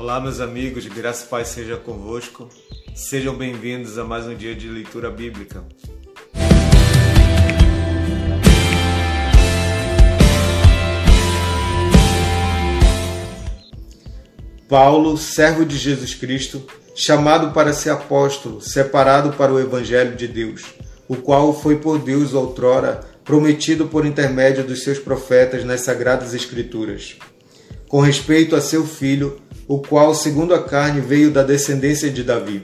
Olá, meus amigos, graça e paz seja convosco. Sejam bem-vindos a mais um dia de leitura bíblica. Paulo, servo de Jesus Cristo, chamado para ser apóstolo, separado para o Evangelho de Deus, o qual foi por Deus outrora prometido por intermédio dos seus profetas nas Sagradas Escrituras, com respeito a seu filho, o qual, segundo a carne, veio da descendência de Davi,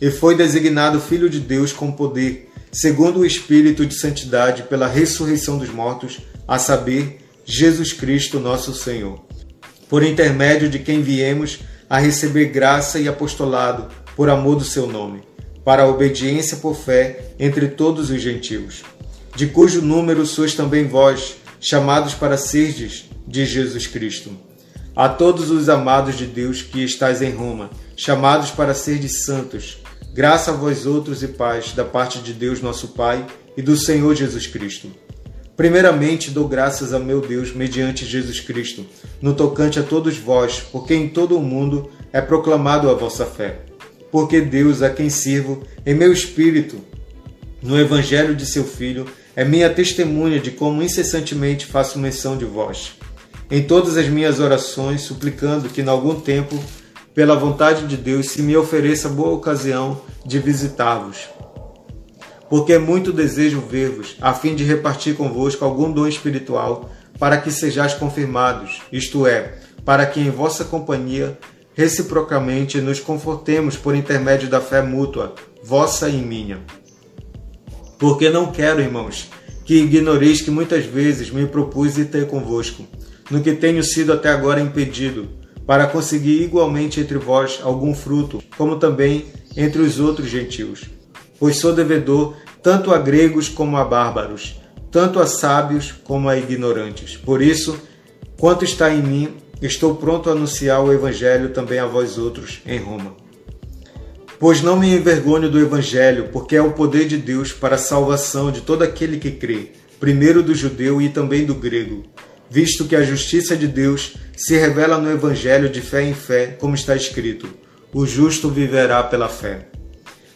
e foi designado Filho de Deus com poder, segundo o Espírito de Santidade, pela ressurreição dos mortos, a saber, Jesus Cristo, nosso Senhor, por intermédio de quem viemos a receber graça e apostolado por amor do seu nome, para a obediência por fé entre todos os gentios, de cujo número sois também vós, chamados para serdes de Jesus Cristo a todos os amados de Deus que estáis em Roma, chamados para serdes santos, graça a vós outros e paz da parte de Deus nosso Pai e do Senhor Jesus Cristo. Primeiramente dou graças a meu Deus mediante Jesus Cristo, no tocante a todos vós, porque em todo o mundo é proclamado a vossa fé. Porque Deus, a quem sirvo, em meu espírito, no Evangelho de seu Filho, é minha testemunha de como incessantemente faço menção de vós em todas as minhas orações, suplicando que, em algum tempo, pela vontade de Deus, se me ofereça boa ocasião de visitar-vos. Porque muito desejo ver-vos, a fim de repartir convosco algum dom espiritual, para que sejais confirmados, isto é, para que em vossa companhia reciprocamente nos confortemos por intermédio da fé mútua, vossa e minha. Porque não quero, irmãos, que ignoreis que muitas vezes me propus ir ter convosco no que tenho sido até agora impedido, para conseguir igualmente entre vós algum fruto, como também entre os outros gentios. Pois sou devedor tanto a gregos como a bárbaros, tanto a sábios como a ignorantes. Por isso, quanto está em mim, estou pronto a anunciar o Evangelho também a vós outros em Roma. Pois não me envergonho do Evangelho, porque é o poder de Deus para a salvação de todo aquele que crê, primeiro do judeu e também do grego visto que a justiça de Deus se revela no Evangelho de fé em fé, como está escrito: o justo viverá pela fé.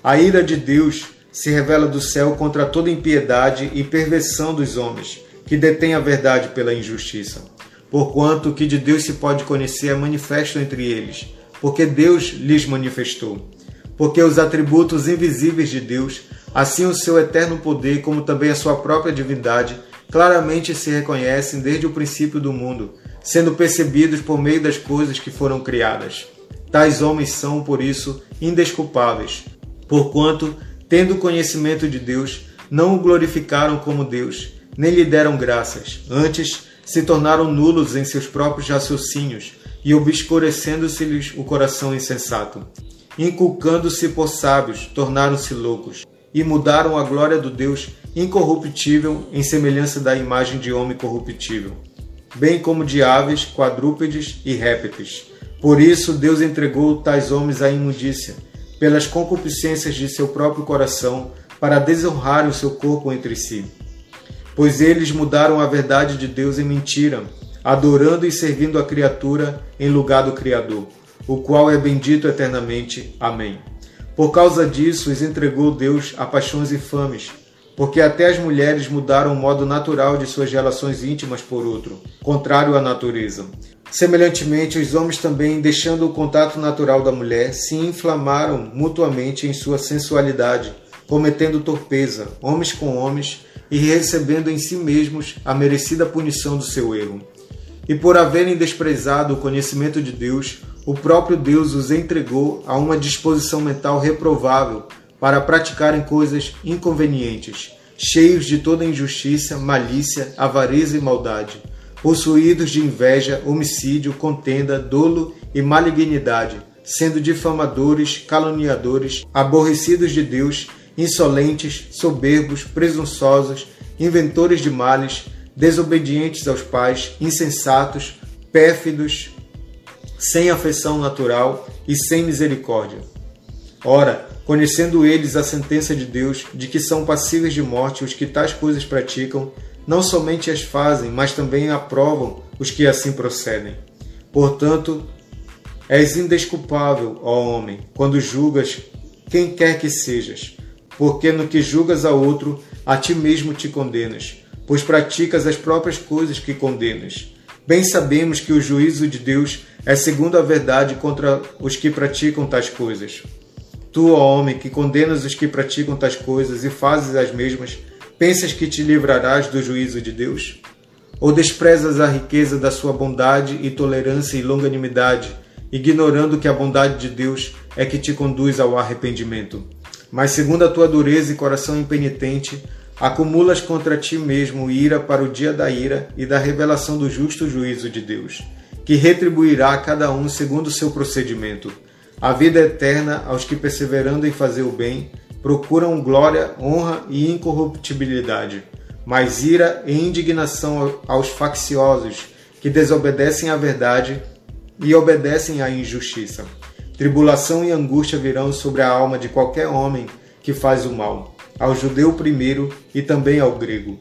A ira de Deus se revela do céu contra toda impiedade e perversão dos homens, que detêm a verdade pela injustiça. Porquanto o que de Deus se pode conhecer é manifesto entre eles, porque Deus lhes manifestou. Porque os atributos invisíveis de Deus, assim o seu eterno poder, como também a sua própria divindade, claramente se reconhecem desde o princípio do mundo, sendo percebidos por meio das coisas que foram criadas. Tais homens são, por isso, indesculpáveis, porquanto, tendo conhecimento de Deus, não o glorificaram como Deus, nem lhe deram graças, antes se tornaram nulos em seus próprios raciocínios e obscurecendo-se-lhes o coração insensato. Inculcando-se por sábios, tornaram-se loucos e mudaram a glória do Deus incorruptível em semelhança da imagem de homem corruptível, bem como de aves, quadrúpedes e répteis. Por isso Deus entregou tais homens à imundícia, pelas concupiscências de seu próprio coração, para desonrar o seu corpo entre si. Pois eles mudaram a verdade de Deus em mentira, adorando e servindo a criatura em lugar do Criador, o qual é bendito eternamente. Amém. Por causa disso, os entregou Deus a paixões infames, porque até as mulheres mudaram o modo natural de suas relações íntimas por outro, contrário à natureza. Semelhantemente, os homens também, deixando o contato natural da mulher, se inflamaram mutuamente em sua sensualidade, cometendo torpeza, homens com homens, e recebendo em si mesmos a merecida punição do seu erro. E por haverem desprezado o conhecimento de Deus, o próprio Deus os entregou a uma disposição mental reprovável para praticarem coisas inconvenientes, cheios de toda injustiça, malícia, avareza e maldade, possuídos de inveja, homicídio, contenda, dolo e malignidade, sendo difamadores, caluniadores, aborrecidos de Deus, insolentes, soberbos, presunçosos, inventores de males, desobedientes aos pais, insensatos, pérfidos, sem afeição natural e sem misericórdia. Ora, conhecendo eles a sentença de Deus de que são passíveis de morte os que tais coisas praticam, não somente as fazem, mas também aprovam os que assim procedem. Portanto, És indesculpável, ó homem, quando julgas quem quer que sejas, porque no que julgas a outro, a ti mesmo te condenas, pois praticas as próprias coisas que condenas. Bem sabemos que o juízo de Deus é segundo a verdade contra os que praticam tais coisas. Tu, ó homem, que condenas os que praticam tais coisas e fazes as mesmas, pensas que te livrarás do juízo de Deus? Ou desprezas a riqueza da sua bondade e tolerância e longanimidade, ignorando que a bondade de Deus é que te conduz ao arrependimento. Mas segundo a tua dureza e coração impenitente, acumulas contra ti mesmo ira para o dia da ira e da revelação do justo juízo de Deus, que retribuirá a cada um segundo o seu procedimento. A vida eterna aos que, perseverando em fazer o bem, procuram glória, honra e incorruptibilidade, mas ira e indignação aos facciosos que desobedecem à verdade e obedecem à injustiça. Tribulação e angústia virão sobre a alma de qualquer homem que faz o mal, ao judeu primeiro e também ao grego.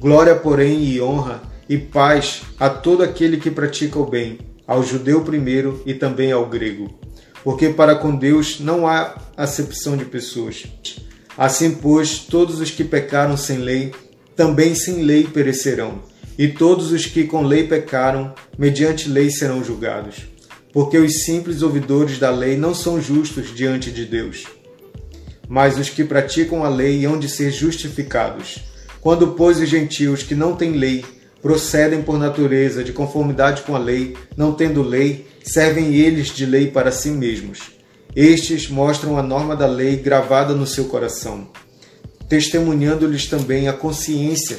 Glória, porém, e honra e paz a todo aquele que pratica o bem, ao judeu primeiro e também ao grego. Porque para com Deus não há acepção de pessoas. Assim, pois, todos os que pecaram sem lei, também sem lei perecerão e todos os que com lei pecaram, mediante lei serão julgados. Porque os simples ouvidores da lei não são justos diante de Deus. Mas os que praticam a lei hão de ser justificados. Quando, pois, os gentios que não têm lei procedem por natureza de conformidade com a lei, não tendo lei, servem eles de lei para si mesmos. Estes mostram a norma da lei gravada no seu coração, testemunhando-lhes também a consciência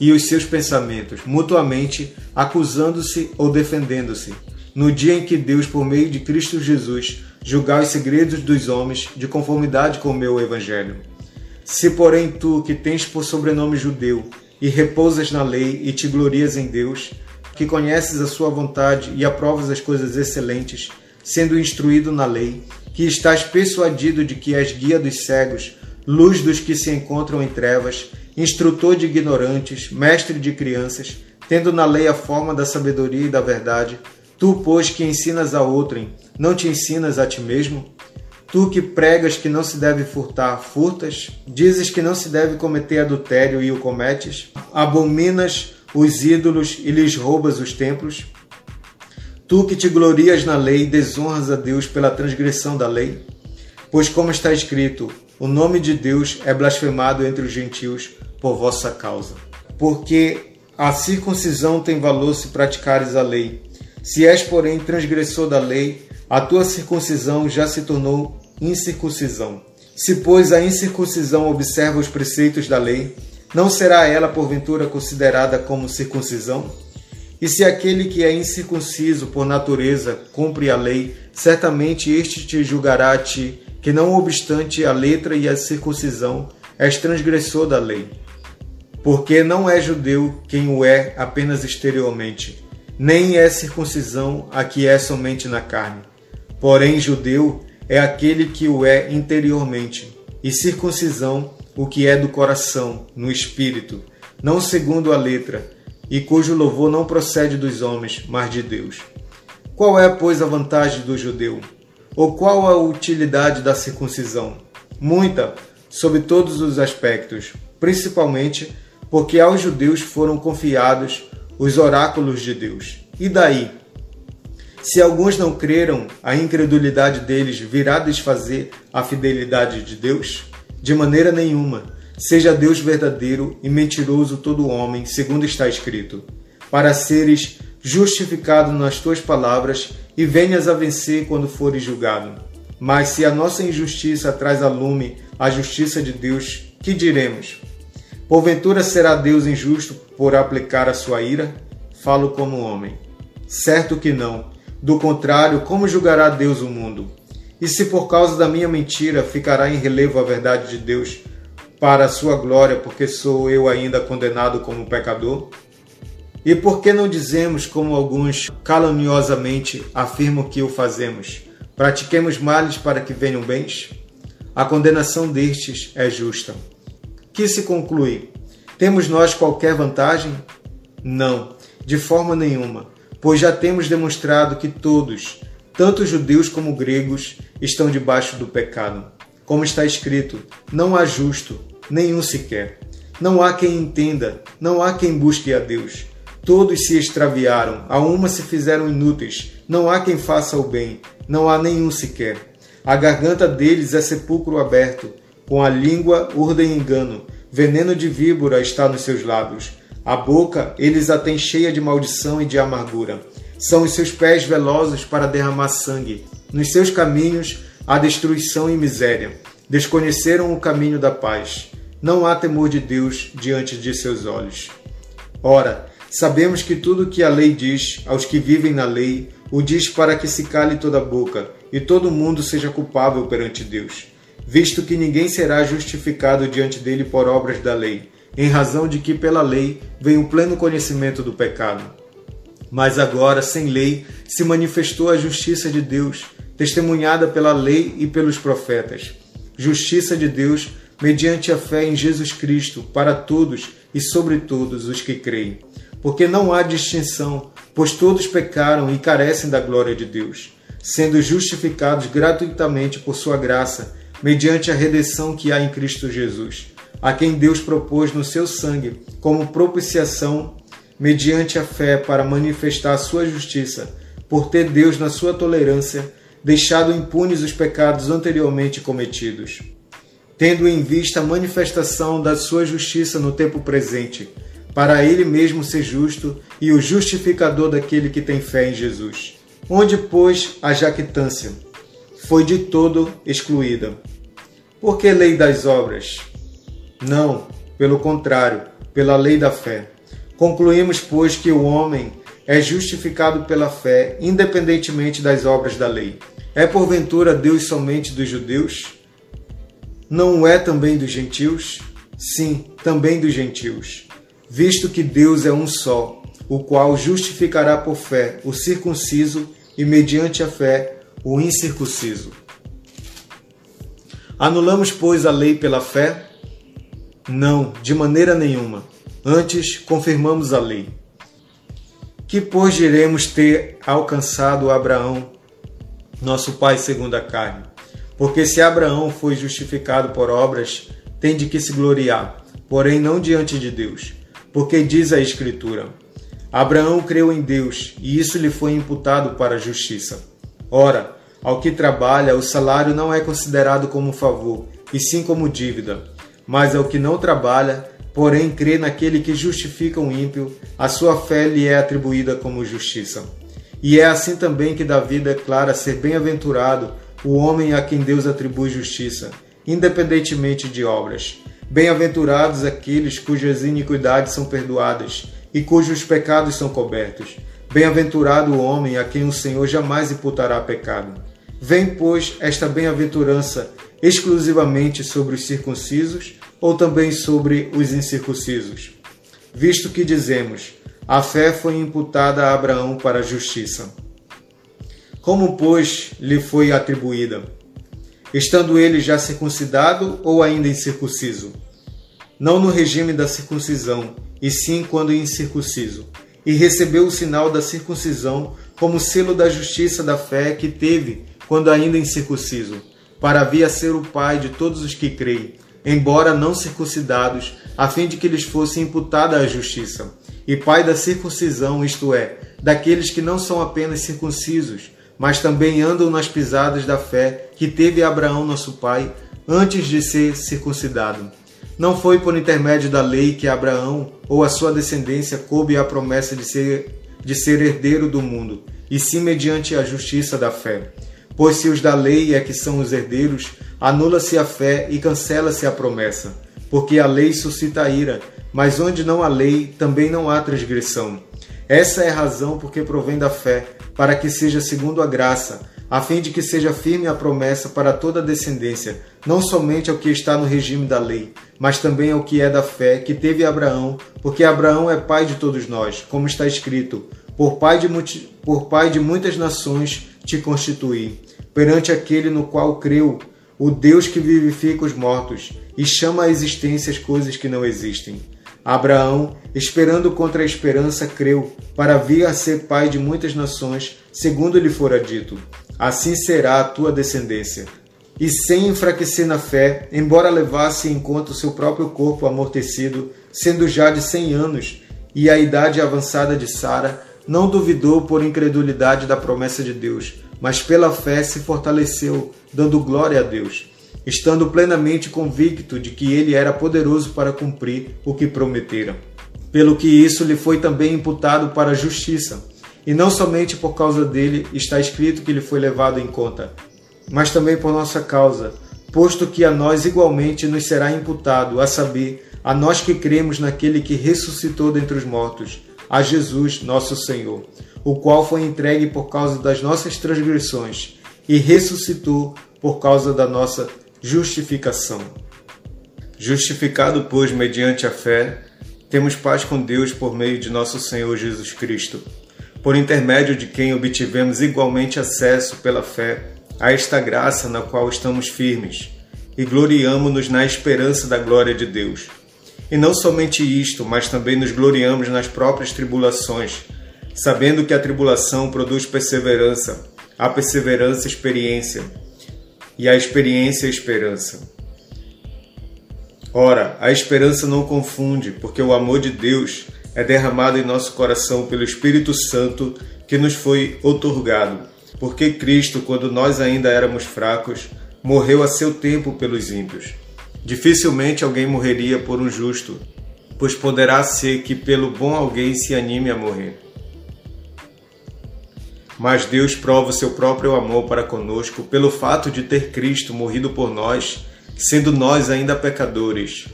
e os seus pensamentos, mutuamente acusando-se ou defendendo-se, no dia em que Deus, por meio de Cristo Jesus, julgar os segredos dos homens de conformidade com o meu Evangelho. Se, porém, tu, que tens por sobrenome judeu, e repousas na lei e te glorias em Deus, que conheces a sua vontade e aprovas as coisas excelentes, sendo instruído na lei, que estás persuadido de que és guia dos cegos, luz dos que se encontram em trevas, instrutor de ignorantes, mestre de crianças, tendo na lei a forma da sabedoria e da verdade, tu, pois, que ensinas a outrem, não te ensinas a ti mesmo? Tu que pregas que não se deve furtar, furtas? Dizes que não se deve cometer adultério e o cometes? Abominas os ídolos e lhes roubas os templos? Tu que te glorias na lei, desonras a Deus pela transgressão da lei? Pois, como está escrito, o nome de Deus é blasfemado entre os gentios por vossa causa. Porque a circuncisão tem valor se praticares a lei. Se és, porém, transgressor da lei, a tua circuncisão já se tornou incircuncisão. Se, pois, a incircuncisão observa os preceitos da lei, não será ela, porventura, considerada como circuncisão? E se aquele que é incircunciso por natureza cumpre a lei, certamente este te julgará a ti, que não obstante a letra e a circuncisão, és transgressor da lei porque não é judeu quem o é apenas exteriormente, nem é circuncisão a que é somente na carne. Porém, judeu é aquele que o é interiormente, e circuncisão o que é do coração, no espírito, não segundo a letra, e cujo louvor não procede dos homens, mas de Deus. Qual é, pois, a vantagem do judeu? Ou qual a utilidade da circuncisão? Muita, sob todos os aspectos, principalmente porque aos judeus foram confiados os oráculos de Deus. E daí? Se alguns não creram, a incredulidade deles virá desfazer a fidelidade de Deus? De maneira nenhuma. Seja Deus verdadeiro e mentiroso todo homem, segundo está escrito, para seres justificado nas tuas palavras e venhas a vencer quando fores julgado. Mas se a nossa injustiça traz a lume a justiça de Deus, que diremos? Porventura será Deus injusto por aplicar a sua ira? Falo como homem. Certo que não. Do contrário, como julgará Deus o mundo? E se por causa da minha mentira ficará em relevo a verdade de Deus para a sua glória, porque sou eu ainda condenado como pecador? E por que não dizemos, como alguns caluniosamente afirmam que o fazemos? Pratiquemos males para que venham bens? A condenação destes é justa que se conclui: temos nós qualquer vantagem? Não, de forma nenhuma, pois já temos demonstrado que todos, tanto judeus como gregos estão debaixo do pecado. Como está escrito: não há justo, nenhum sequer. Não há quem entenda, não há quem busque a Deus. Todos se extraviaram, a uma se fizeram inúteis. Não há quem faça o bem, não há nenhum sequer. A garganta deles é sepulcro aberto, com a língua urdem engano, veneno de víbora está nos seus lábios. A boca eles a têm cheia de maldição e de amargura. São os seus pés velozes para derramar sangue. Nos seus caminhos há destruição e miséria. Desconheceram o caminho da paz. Não há temor de Deus diante de seus olhos. Ora, sabemos que tudo que a lei diz aos que vivem na lei, o diz para que se cale toda a boca e todo mundo seja culpável perante Deus, visto que ninguém será justificado diante dele por obras da lei, em razão de que pela lei vem o pleno conhecimento do pecado. Mas agora, sem lei, se manifestou a justiça de Deus, testemunhada pela lei e pelos profetas. Justiça de Deus mediante a fé em Jesus Cristo para todos e sobre todos os que creem. Porque não há distinção, pois todos pecaram e carecem da glória de Deus, sendo justificados gratuitamente por sua graça, mediante a redenção que há em Cristo Jesus, a quem Deus propôs no seu sangue como propiciação mediante a fé para manifestar a sua justiça, por ter Deus na sua tolerância deixado impunes os pecados anteriormente cometidos tendo em vista a manifestação da sua justiça no tempo presente, para ele mesmo ser justo e o justificador daquele que tem fé em Jesus. Onde, pois, a jactância foi de todo excluída. Por que lei das obras? Não, pelo contrário, pela lei da fé. Concluímos, pois, que o homem é justificado pela fé, independentemente das obras da lei. É porventura Deus somente dos judeus? não é também dos gentios? Sim, também dos gentios. Visto que Deus é um só, o qual justificará por fé o circunciso e, mediante a fé, o incircunciso. Anulamos, pois, a lei pela fé? Não, de maneira nenhuma. Antes, confirmamos a lei. Que, pois, diremos ter alcançado Abraão, nosso pai segundo a carne? Porque se Abraão foi justificado por obras, tem de que se gloriar, porém não diante de Deus. Porque diz a Escritura: Abraão creu em Deus, e isso lhe foi imputado para a justiça. Ora, ao que trabalha, o salário não é considerado como favor, e sim como dívida. Mas ao que não trabalha, porém crê naquele que justifica o ímpio, a sua fé lhe é atribuída como justiça. E é assim também que Davi declara ser bem-aventurado o homem a quem Deus atribui justiça, independentemente de obras. Bem-aventurados aqueles cujas iniquidades são perdoadas e cujos pecados são cobertos. Bem-aventurado o homem a quem o Senhor jamais imputará pecado. Vem, pois, esta bem-aventurança exclusivamente sobre os circuncisos ou também sobre os incircuncisos? Visto que dizemos: a fé foi imputada a Abraão para a justiça. Como, pois, lhe foi atribuída? Estando ele já circuncidado ou ainda incircunciso? Não no regime da circuncisão, e sim quando incircunciso. E recebeu o sinal da circuncisão como selo da justiça da fé que teve quando ainda incircunciso, para vir a ser o pai de todos os que creem, embora não circuncidados, a fim de que lhes fosse imputada a justiça, e pai da circuncisão, isto é, daqueles que não são apenas circuncisos, mas também andam nas pisadas da fé que teve Abraão, nosso pai, antes de ser circuncidado. Não foi por intermédio da lei que Abraão ou a sua descendência coube a promessa de ser, de ser herdeiro do mundo, e sim mediante a justiça da fé. Pois se os da lei é que são os herdeiros, anula-se a fé e cancela-se a promessa, porque a lei suscita a ira, mas onde não há lei, também não há transgressão. Essa é a razão porque provém da fé, para que seja segundo a graça, a fim de que seja firme a promessa para toda a descendência, não somente ao que está no regime da lei, mas também ao que é da fé que teve Abraão, porque Abraão é pai de todos nós, como está escrito: por pai de, por pai de muitas nações te constituí, perante aquele no qual creu, o Deus que vivifica os mortos e chama à existência as coisas que não existem Abraão, esperando contra a esperança, creu, para vir a ser pai de muitas nações, segundo lhe fora dito: assim será a tua descendência. E sem enfraquecer na fé, embora levasse em conta o seu próprio corpo amortecido, sendo já de cem anos, e a idade avançada de Sara, não duvidou por incredulidade da promessa de Deus, mas pela fé se fortaleceu, dando glória a Deus, estando plenamente convicto de que ele era poderoso para cumprir o que prometera. Pelo que isso lhe foi também imputado para a justiça. E não somente por causa dele está escrito que ele foi levado em conta, mas também por nossa causa, posto que a nós igualmente nos será imputado, a saber, a nós que cremos naquele que ressuscitou dentre os mortos, a Jesus, nosso Senhor, o qual foi entregue por causa das nossas transgressões e ressuscitou por causa da nossa justificação. Justificado, pois, mediante a fé, temos paz com Deus por meio de nosso Senhor Jesus Cristo, por intermédio de quem obtivemos igualmente acesso pela fé a esta graça na qual estamos firmes e gloriamo-nos na esperança da glória de Deus. E não somente isto, mas também nos gloriamos nas próprias tribulações, sabendo que a tribulação produz perseverança, a perseverança, experiência, e a experiência, esperança. Ora, a esperança não confunde, porque o amor de Deus é derramado em nosso coração pelo Espírito Santo que nos foi otorgado. Porque Cristo, quando nós ainda éramos fracos, morreu a seu tempo pelos ímpios. Dificilmente alguém morreria por um justo, pois poderá ser que pelo bom alguém se anime a morrer. Mas Deus prova o seu próprio amor para conosco pelo fato de ter Cristo morrido por nós sendo nós ainda pecadores.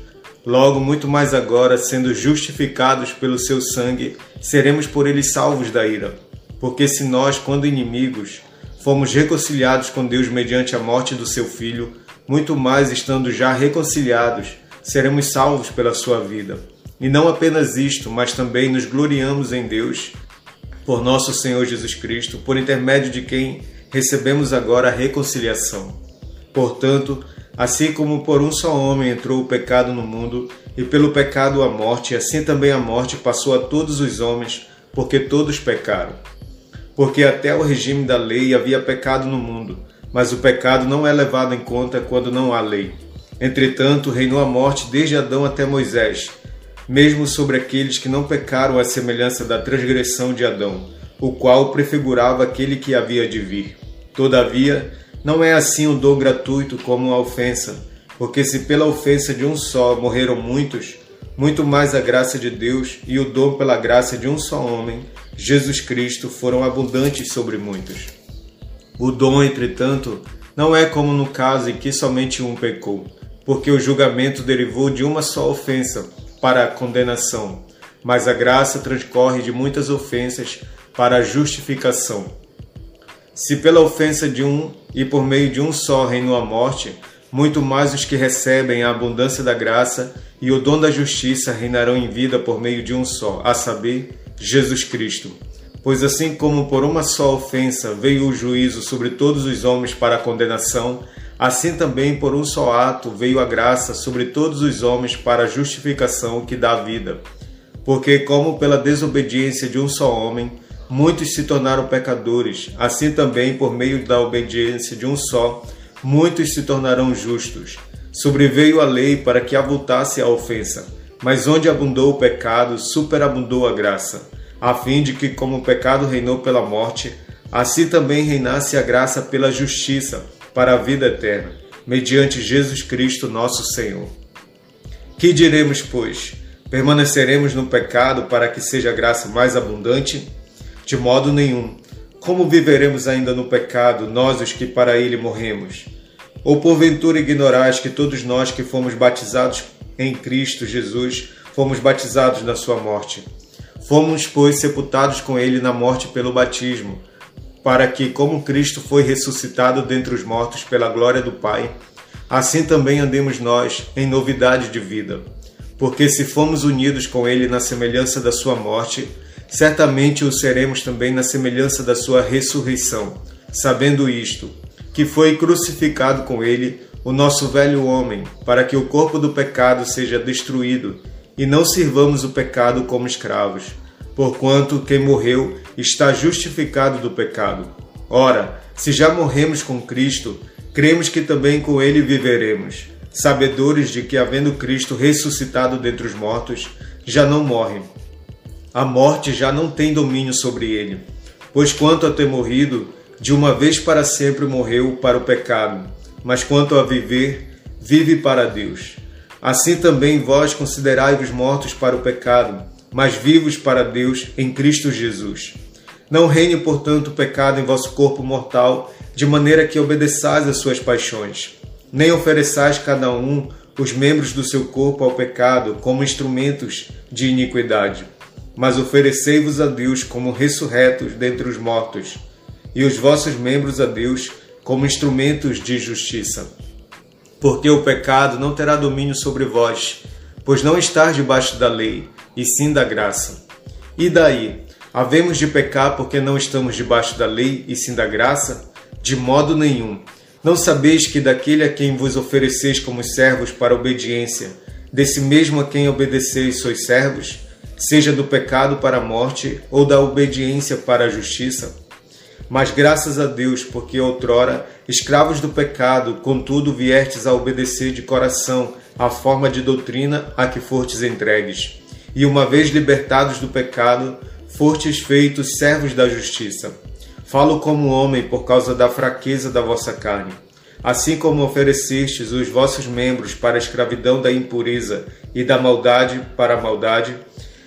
Logo, muito mais agora, sendo justificados pelo seu sangue, seremos por ele salvos da ira. Porque se nós, quando inimigos, fomos reconciliados com Deus mediante a morte do seu Filho, muito mais estando já reconciliados, seremos salvos pela sua vida. E não apenas isto, mas também nos gloriamos em Deus, por nosso Senhor Jesus Cristo, por intermédio de quem recebemos agora a reconciliação. Portanto, Assim como por um só homem entrou o pecado no mundo, e pelo pecado a morte, assim também a morte passou a todos os homens, porque todos pecaram. Porque até o regime da lei havia pecado no mundo, mas o pecado não é levado em conta quando não há lei. Entretanto, reinou a morte desde Adão até Moisés, mesmo sobre aqueles que não pecaram à semelhança da transgressão de Adão, o qual prefigurava aquele que havia de vir. Todavia, não é assim o dom gratuito como a ofensa, porque se pela ofensa de um só morreram muitos, muito mais a graça de Deus e o dom pela graça de um só homem, Jesus Cristo, foram abundantes sobre muitos. O dom, entretanto, não é como no caso em que somente um pecou, porque o julgamento derivou de uma só ofensa para a condenação, mas a graça transcorre de muitas ofensas para a justificação. Se pela ofensa de um e por meio de um só reinou a morte, muito mais os que recebem a abundância da graça e o dom da justiça reinarão em vida por meio de um só, a saber, Jesus Cristo. Pois assim como por uma só ofensa veio o juízo sobre todos os homens para a condenação, assim também por um só ato veio a graça sobre todos os homens para a justificação que dá vida. Porque como pela desobediência de um só homem muitos se tornaram pecadores, assim também por meio da obediência de um só, muitos se tornarão justos. Sobreveio a lei para que avultasse a ofensa, mas onde abundou o pecado, superabundou a graça, a fim de que, como o pecado reinou pela morte, assim também reinasse a graça pela justiça, para a vida eterna, mediante Jesus Cristo nosso Senhor. Que diremos, pois? Permaneceremos no pecado para que seja a graça mais abundante? De modo nenhum. Como viveremos ainda no pecado, nós os que para ele morremos? Ou porventura ignorais que todos nós que fomos batizados em Cristo Jesus fomos batizados na sua morte? Fomos, pois, sepultados com ele na morte pelo batismo, para que, como Cristo foi ressuscitado dentre os mortos pela glória do Pai, assim também andemos nós em novidade de vida. Porque se fomos unidos com ele na semelhança da sua morte, certamente o seremos também na semelhança da sua ressurreição, sabendo isto, que foi crucificado com ele o nosso velho homem, para que o corpo do pecado seja destruído, e não sirvamos o pecado como escravos, porquanto quem morreu está justificado do pecado. Ora, se já morremos com Cristo, cremos que também com ele viveremos, sabedores de que, havendo Cristo ressuscitado dentre os mortos, já não morre. A morte já não tem domínio sobre ele, pois quanto a ter morrido, de uma vez para sempre morreu para o pecado, mas quanto a viver, vive para Deus. Assim também vós considerai-vos mortos para o pecado, mas vivos para Deus em Cristo Jesus. Não reine, portanto, o pecado em vosso corpo mortal, de maneira que obedeçais às suas paixões. Nem ofereçais cada um os membros do seu corpo ao pecado como instrumentos de iniquidade, mas oferecei-vos a Deus como ressurretos dentre os mortos, e os vossos membros a Deus como instrumentos de justiça. Porque o pecado não terá domínio sobre vós, pois não estáis debaixo da lei, e sim da graça. E daí? Havemos de pecar porque não estamos debaixo da lei e sim da graça? De modo nenhum. Não sabeis que daquele a quem vos ofereceis como servos para obediência, desse mesmo a quem obedeceis sois servos, seja do pecado para a morte ou da obediência para a justiça? Mas graças a Deus, porque outrora, escravos do pecado, contudo viestes a obedecer de coração a forma de doutrina a que fortes entregues. E uma vez libertados do pecado, fostes feitos servos da justiça. Falo como homem por causa da fraqueza da vossa carne. Assim como oferecestes os vossos membros para a escravidão da impureza e da maldade para a maldade,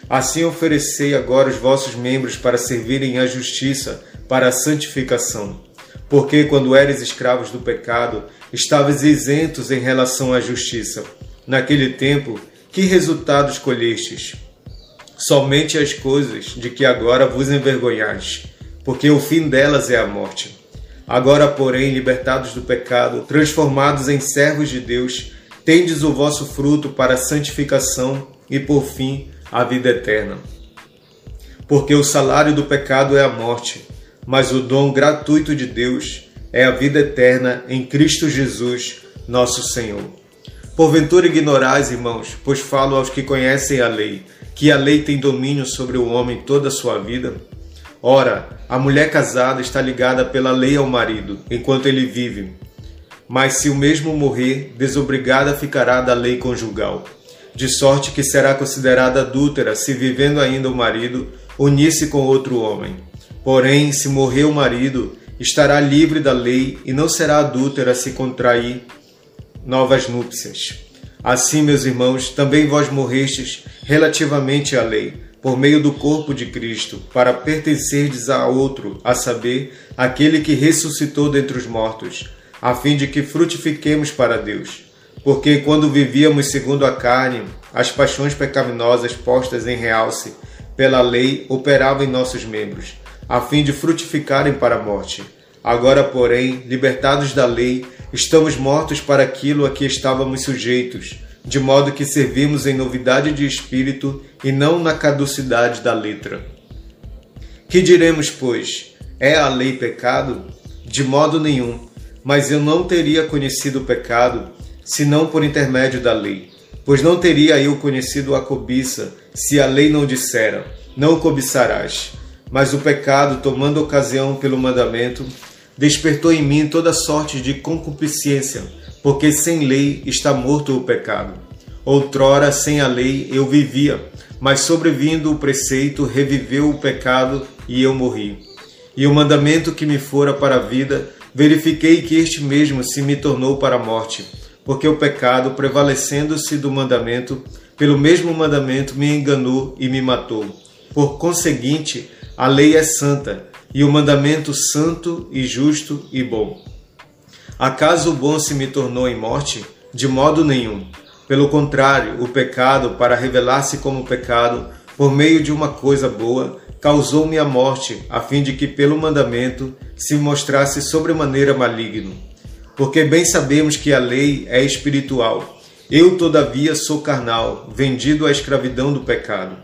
assim oferecei agora os vossos membros para servirem à justiça, para a santificação. Porque quando eres escravos do pecado, estavas isentos em relação à justiça. Naquele tempo, que resultados colhestes? somente as coisas de que agora vos envergonhais, porque o fim delas é a morte. Agora, porém, libertados do pecado, transformados em servos de Deus, tendes o vosso fruto para a santificação e, por fim, a vida eterna. Porque o salário do pecado é a morte, mas o dom gratuito de Deus é a vida eterna em Cristo Jesus, nosso Senhor. Porventura ignorais, irmãos, pois falo aos que conhecem a lei, que a lei tem domínio sobre o homem toda a sua vida? Ora, a mulher casada está ligada pela lei ao marido, enquanto ele vive. Mas se o mesmo morrer, desobrigada ficará da lei conjugal, de sorte que será considerada adúltera se vivendo ainda o marido unir-se com outro homem. Porém, se morrer o marido, estará livre da lei e não será adúltera se contrair novas núpcias. Assim, meus irmãos, também vós morrestes relativamente à lei, por meio do corpo de Cristo, para pertencerdes a outro, a saber, aquele que ressuscitou dentre os mortos, a fim de que frutifiquemos para Deus. Porque quando vivíamos segundo a carne, as paixões pecaminosas postas em realce pela lei operavam em nossos membros, a fim de frutificarem para a morte. Agora, porém, libertados da lei, estamos mortos para aquilo a que estávamos sujeitos, de modo que servimos em novidade de espírito e não na caducidade da letra. Que diremos, pois? É a lei pecado? De modo nenhum, mas eu não teria conhecido o pecado senão por intermédio da lei. Pois não teria eu conhecido a cobiça se a lei não dissera: Não cobiçarás. Mas o pecado, tomando ocasião pelo mandamento, despertou em mim toda sorte de concupiscência, porque sem lei está morto o pecado. Outrora, sem a lei, eu vivia, mas sobrevindo o preceito, reviveu o pecado e eu morri. E o mandamento que me fora para a vida, verifiquei que este mesmo se me tornou para a morte, porque o pecado, prevalecendo-se do mandamento, pelo mesmo mandamento me enganou e me matou. Por conseguinte, a lei é santa, e o mandamento santo e justo e bom. Acaso o bom se me tornou em morte? De modo nenhum. Pelo contrário, o pecado, para revelar-se como pecado, por meio de uma coisa boa, causou-me a morte, a fim de que pelo mandamento se mostrasse sobremaneira maligno. Porque bem sabemos que a lei é espiritual. Eu, todavia, sou carnal, vendido à escravidão do pecado.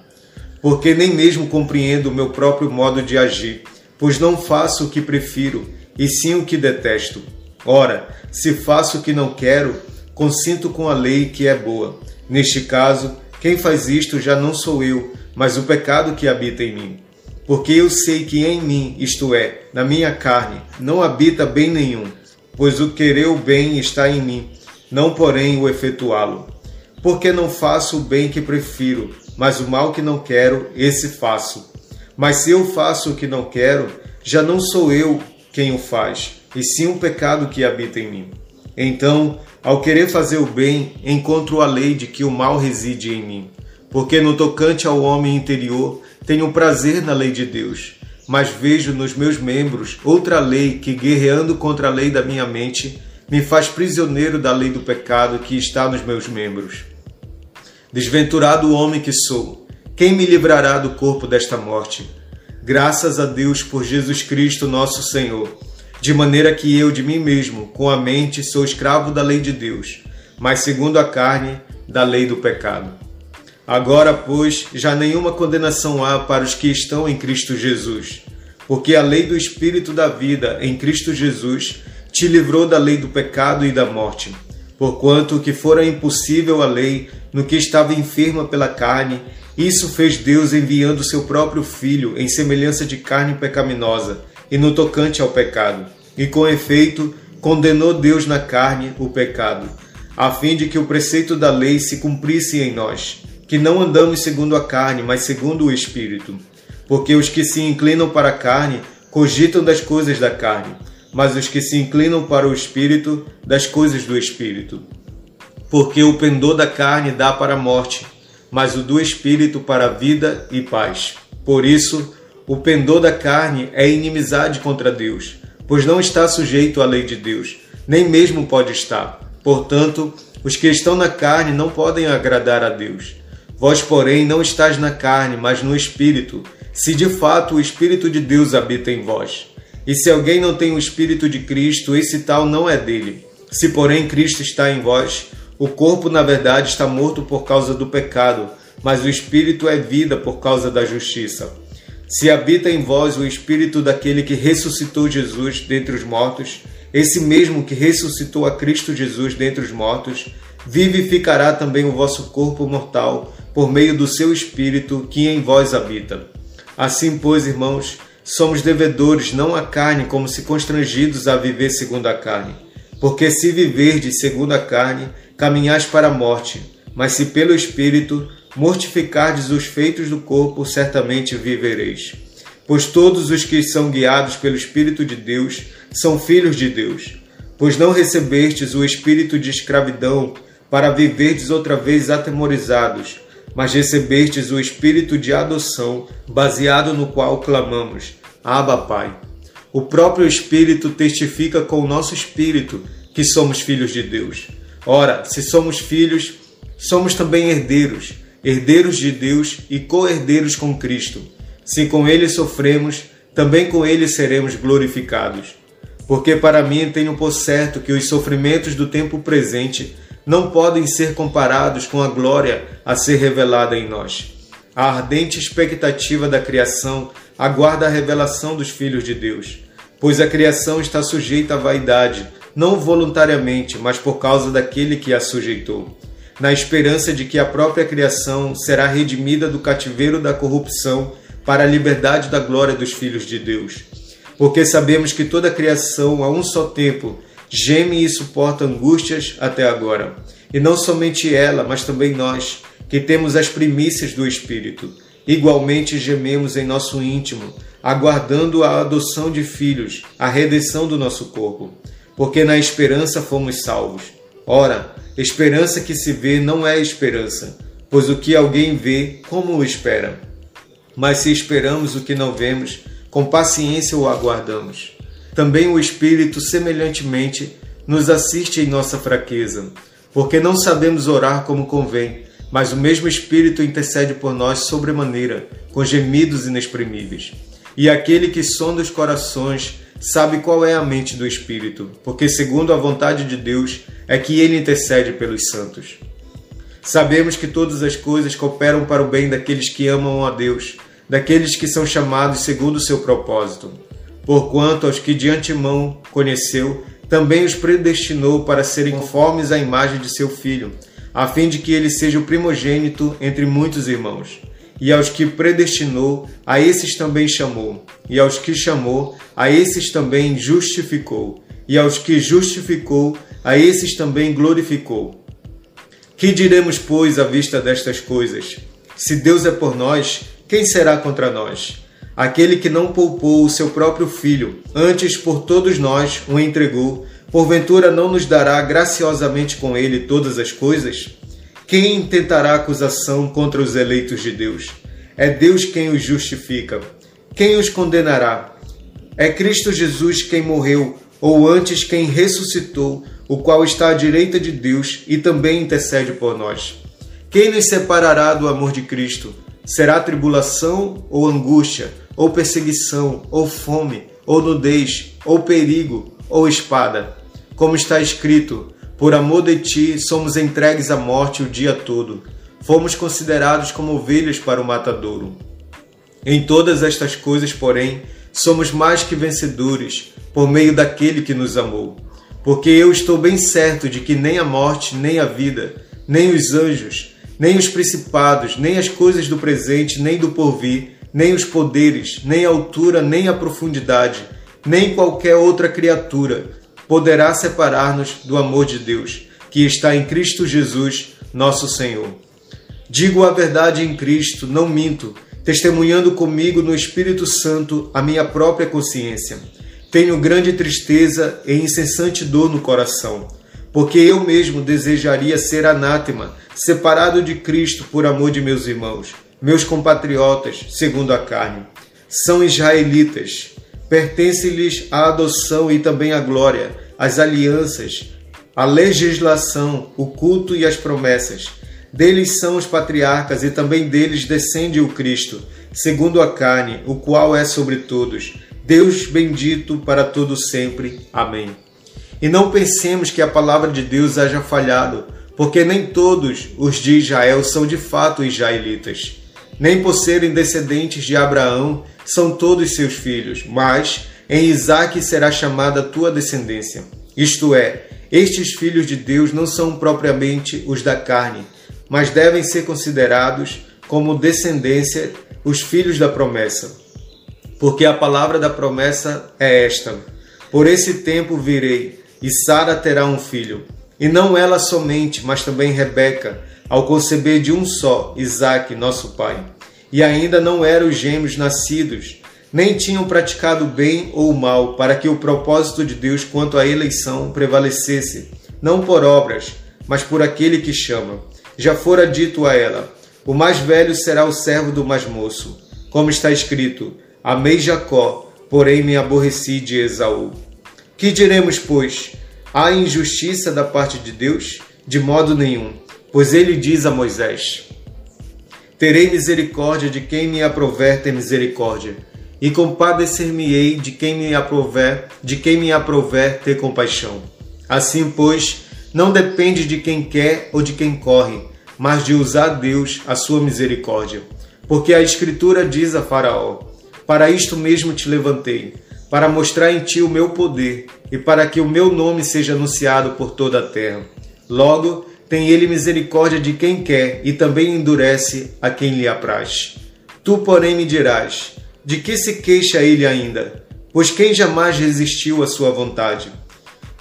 Porque nem mesmo compreendo o meu próprio modo de agir pois não faço o que prefiro, e sim o que detesto. Ora, se faço o que não quero, consinto com a lei que é boa. Neste caso, quem faz isto já não sou eu, mas o pecado que habita em mim. Porque eu sei que em mim, isto é, na minha carne, não habita bem nenhum, pois o querer o bem está em mim, não porém o efetuá-lo. Porque não faço o bem que prefiro, mas o mal que não quero, esse faço. Mas se eu faço o que não quero, já não sou eu quem o faz, e sim o pecado que habita em mim. Então, ao querer fazer o bem, encontro a lei de que o mal reside em mim. Porque no tocante ao homem interior, tenho prazer na lei de Deus, mas vejo nos meus membros outra lei que, guerreando contra a lei da minha mente, me faz prisioneiro da lei do pecado que está nos meus membros. Desventurado homem que sou, quem me livrará do corpo desta morte? Graças a Deus por Jesus Cristo, nosso Senhor. De maneira que eu, de mim mesmo, com a mente, sou escravo da lei de Deus, mas segundo a carne, da lei do pecado. Agora, pois, já nenhuma condenação há para os que estão em Cristo Jesus, porque a lei do Espírito da vida em Cristo Jesus te livrou da lei do pecado e da morte. Porquanto o que fora impossível à lei, no que estava enferma pela carne, isso fez Deus enviando seu próprio Filho em semelhança de carne pecaminosa, e no tocante ao pecado. E com efeito, condenou Deus na carne o pecado, a fim de que o preceito da lei se cumprisse em nós que não andamos segundo a carne, mas segundo o Espírito. Porque os que se inclinam para a carne cogitam das coisas da carne, mas os que se inclinam para o Espírito, das coisas do Espírito. Porque o pendor da carne dá para a morte, mas o do Espírito para vida e paz. Por isso, o pendor da carne é inimizade contra Deus, pois não está sujeito à lei de Deus, nem mesmo pode estar. Portanto, os que estão na carne não podem agradar a Deus. Vós, porém, não estáis na carne, mas no Espírito, se de fato o Espírito de Deus habita em vós. E se alguém não tem o Espírito de Cristo, esse tal não é dele. Se, porém, Cristo está em vós, o corpo, na verdade, está morto por causa do pecado, mas o Espírito é vida por causa da justiça. Se habita em vós o Espírito daquele que ressuscitou Jesus dentre os mortos, esse mesmo que ressuscitou a Cristo Jesus dentre os mortos, vivificará também o vosso corpo mortal por meio do seu Espírito que em vós habita. Assim, pois, irmãos, somos devedores não à carne, como se constrangidos a viver segundo a carne. Porque se viverdes segundo a carne, caminhais para a morte, mas se pelo Espírito mortificardes os feitos do corpo, certamente vivereis. Pois todos os que são guiados pelo Espírito de Deus são filhos de Deus. Pois não recebestes o espírito de escravidão para viverdes outra vez atemorizados, mas recebestes o espírito de adoção, baseado no qual clamamos: Abba, Pai. O próprio Espírito testifica com o nosso espírito que somos filhos de Deus. Ora, se somos filhos, somos também herdeiros, herdeiros de Deus e co-herdeiros com Cristo. Se com ele sofremos, também com ele seremos glorificados. Porque para mim tenho por certo que os sofrimentos do tempo presente não podem ser comparados com a glória a ser revelada em nós. A ardente expectativa da criação aguarda a revelação dos filhos de Deus, pois a criação está sujeita à vaidade, não voluntariamente, mas por causa daquele que a sujeitou, na esperança de que a própria criação será redimida do cativeiro da corrupção para a liberdade da glória dos filhos de Deus. Porque sabemos que toda a criação, a um só tempo, geme e suporta angústias até agora. E não somente ela, mas também nós, que temos as primícias do Espírito, igualmente gememos em nosso íntimo, aguardando a adoção de filhos, a redenção do nosso corpo, porque na esperança fomos salvos. Ora, esperança que se vê não é esperança, pois o que alguém vê, como o espera? Mas se esperamos o que não vemos, com paciência o aguardamos. Também o Espírito, semelhantemente, nos assiste em nossa fraqueza, porque não sabemos orar como convém, mas o mesmo Espírito intercede por nós sobremaneira, com gemidos inexprimíveis. E aquele que sonda os corações sabe qual é a mente do Espírito, porque, segundo a vontade de Deus, é que ele intercede pelos santos. Sabemos que todas as coisas cooperam para o bem daqueles que amam a Deus, daqueles que são chamados segundo o seu propósito porquanto aos que de antemão conheceu, também os predestinou para serem conformes à imagem de seu filho, a fim de que ele seja o primogênito entre muitos irmãos. E aos que predestinou, a esses também chamou, e aos que chamou, a esses também justificou, e aos que justificou, a esses também glorificou. Que diremos, pois, à vista destas coisas? Se Deus é por nós, quem será contra nós? Aquele que não poupou o seu próprio filho, antes por todos nós o entregou, porventura não nos dará graciosamente com ele todas as coisas? Quem tentará acusação contra os eleitos de Deus? É Deus quem os justifica. Quem os condenará? É Cristo Jesus quem morreu, ou antes quem ressuscitou, o qual está à direita de Deus e também intercede por nós. Quem nos separará do amor de Cristo? Será tribulação ou angústia, ou perseguição, ou fome, ou nudez, ou perigo, ou espada? Como está escrito: Por amor de ti somos entregues à morte o dia todo. Fomos considerados como ovelhas para o matadouro. Em todas estas coisas, porém, somos mais que vencedores por meio daquele que nos amou. Porque eu estou bem certo de que nem a morte, nem a vida, nem os anjos, nem os principados, nem as coisas do presente, nem do porvir, nem os poderes, nem a altura, nem a profundidade, nem qualquer outra criatura poderá separar-nos do amor de Deus, que está em Cristo Jesus, nosso Senhor. Digo a verdade em Cristo, não minto, testemunhando comigo no Espírito Santo a minha própria consciência. Tenho grande tristeza e incessante dor no coração, porque eu mesmo desejaria ser anátema separado de Cristo por amor de meus irmãos, meus compatriotas, segundo a carne. São israelitas, pertence-lhes a adoção e também a glória, as alianças, a legislação, o culto e as promessas. Deles são os patriarcas e também deles descende o Cristo, segundo a carne, o qual é sobre todos. Deus bendito para todo sempre. Amém. E não pensemos que a palavra de Deus haja falhado, porque nem todos os de Israel são de fato israelitas. Nem por serem descendentes de Abraão são todos seus filhos, mas em Isaque será chamada tua descendência. Isto é, estes filhos de Deus não são propriamente os da carne, mas devem ser considerados como descendência os filhos da promessa. Porque a palavra da promessa é esta: Por esse tempo virei, e Sara terá um filho. E não ela somente, mas também Rebeca, ao conceber de um só, Isaque, nosso pai. E ainda não eram os gêmeos nascidos, nem tinham praticado bem ou mal, para que o propósito de Deus quanto à eleição prevalecesse, não por obras, mas por aquele que chama. Já fora dito a ela: O mais velho será o servo do mais moço. Como está escrito: Amei Jacó, porém me aborreci de Esaú. Que diremos, pois? Há injustiça da parte de Deus? De modo nenhum, pois ele diz a Moisés: Terei misericórdia de quem me aprover ter misericórdia, e compadecer-me-ei de quem me aprover, de quem me aprover ter compaixão. Assim, pois, não depende de quem quer ou de quem corre, mas de usar Deus a sua misericórdia. Porque a Escritura diz a Faraó: Para isto mesmo te levantei, para mostrar em ti o meu poder e para que o meu nome seja anunciado por toda a terra. Logo, tem ele misericórdia de quem quer e também endurece a quem lhe apraz. Tu, porém, me dirás: de que se queixa ele ainda? Pois quem jamais resistiu à sua vontade?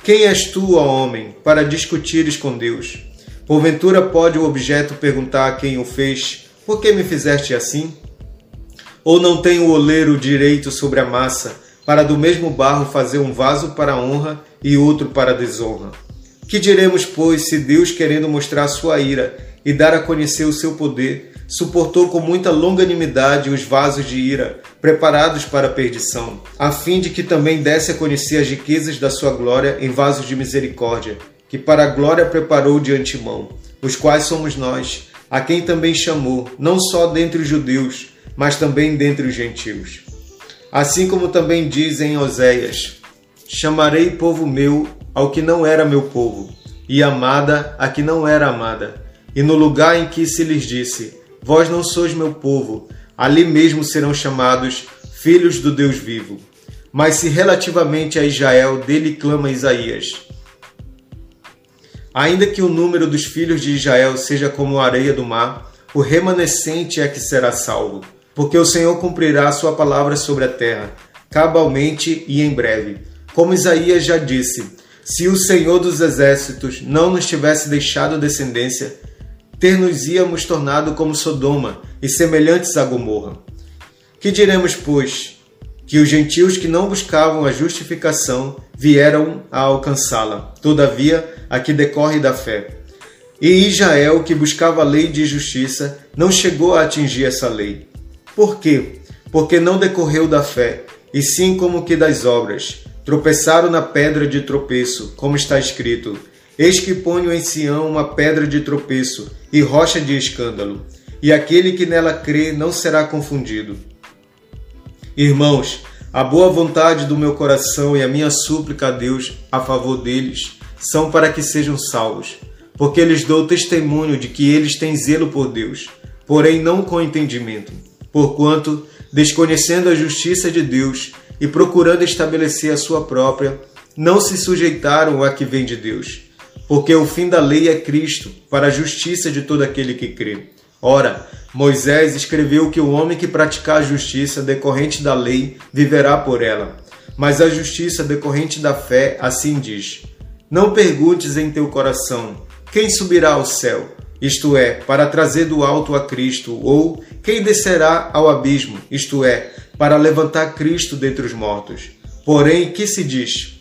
Quem és tu, ó homem, para discutires com Deus? Porventura pode o objeto perguntar a quem o fez: Por que me fizeste assim? Ou não tem o oleiro direito sobre a massa para do mesmo barro fazer um vaso para honra e outro para desonra. Que diremos, pois, se Deus, querendo mostrar sua ira e dar a conhecer o seu poder, suportou com muita longanimidade os vasos de ira, preparados para a perdição, a fim de que também desse a conhecer as riquezas da sua glória em vasos de misericórdia, que para a glória preparou de antemão, os quais somos nós, a quem também chamou, não só dentre os judeus, mas também dentre os gentios. Assim como também diz em Oséias: Chamarei povo meu ao que não era meu povo, e amada a que não era amada. E no lugar em que se lhes disse: Vós não sois meu povo, ali mesmo serão chamados filhos do Deus vivo. Mas se relativamente a Israel, dele clama Isaías: Ainda que o número dos filhos de Israel seja como a areia do mar, o remanescente é que será salvo, porque o Senhor cumprirá a sua palavra sobre a terra, cabalmente e em breve. Como Isaías já disse, se o Senhor dos exércitos não nos tivesse deixado descendência, ter-nos-íamos tornado como Sodoma e semelhantes a Gomorra. Que diremos, pois? Que os gentios que não buscavam a justificação vieram a alcançá-la, todavia, a que decorre da fé. E Israel, que buscava a lei de justiça, não chegou a atingir essa lei. Por quê? Porque não decorreu da fé, e sim como que das obras. Tropeçaram na pedra de tropeço, como está escrito: Eis que ponho em Sião uma pedra de tropeço e rocha de escândalo, e aquele que nela crê não será confundido. Irmãos, a boa vontade do meu coração e a minha súplica a Deus a favor deles são para que sejam salvos porque lhes dou testemunho de que eles têm zelo por Deus, porém não com entendimento. Porquanto, desconhecendo a justiça de Deus e procurando estabelecer a sua própria, não se sujeitaram a que vem de Deus. Porque o fim da lei é Cristo, para a justiça de todo aquele que crê. Ora, Moisés escreveu que o homem que praticar a justiça decorrente da lei viverá por ela. Mas a justiça decorrente da fé assim diz: Não perguntes em teu coração, quem subirá ao céu? Isto é, para trazer do alto a Cristo, ou quem descerá ao abismo? Isto é, para levantar Cristo dentre os mortos. Porém, que se diz?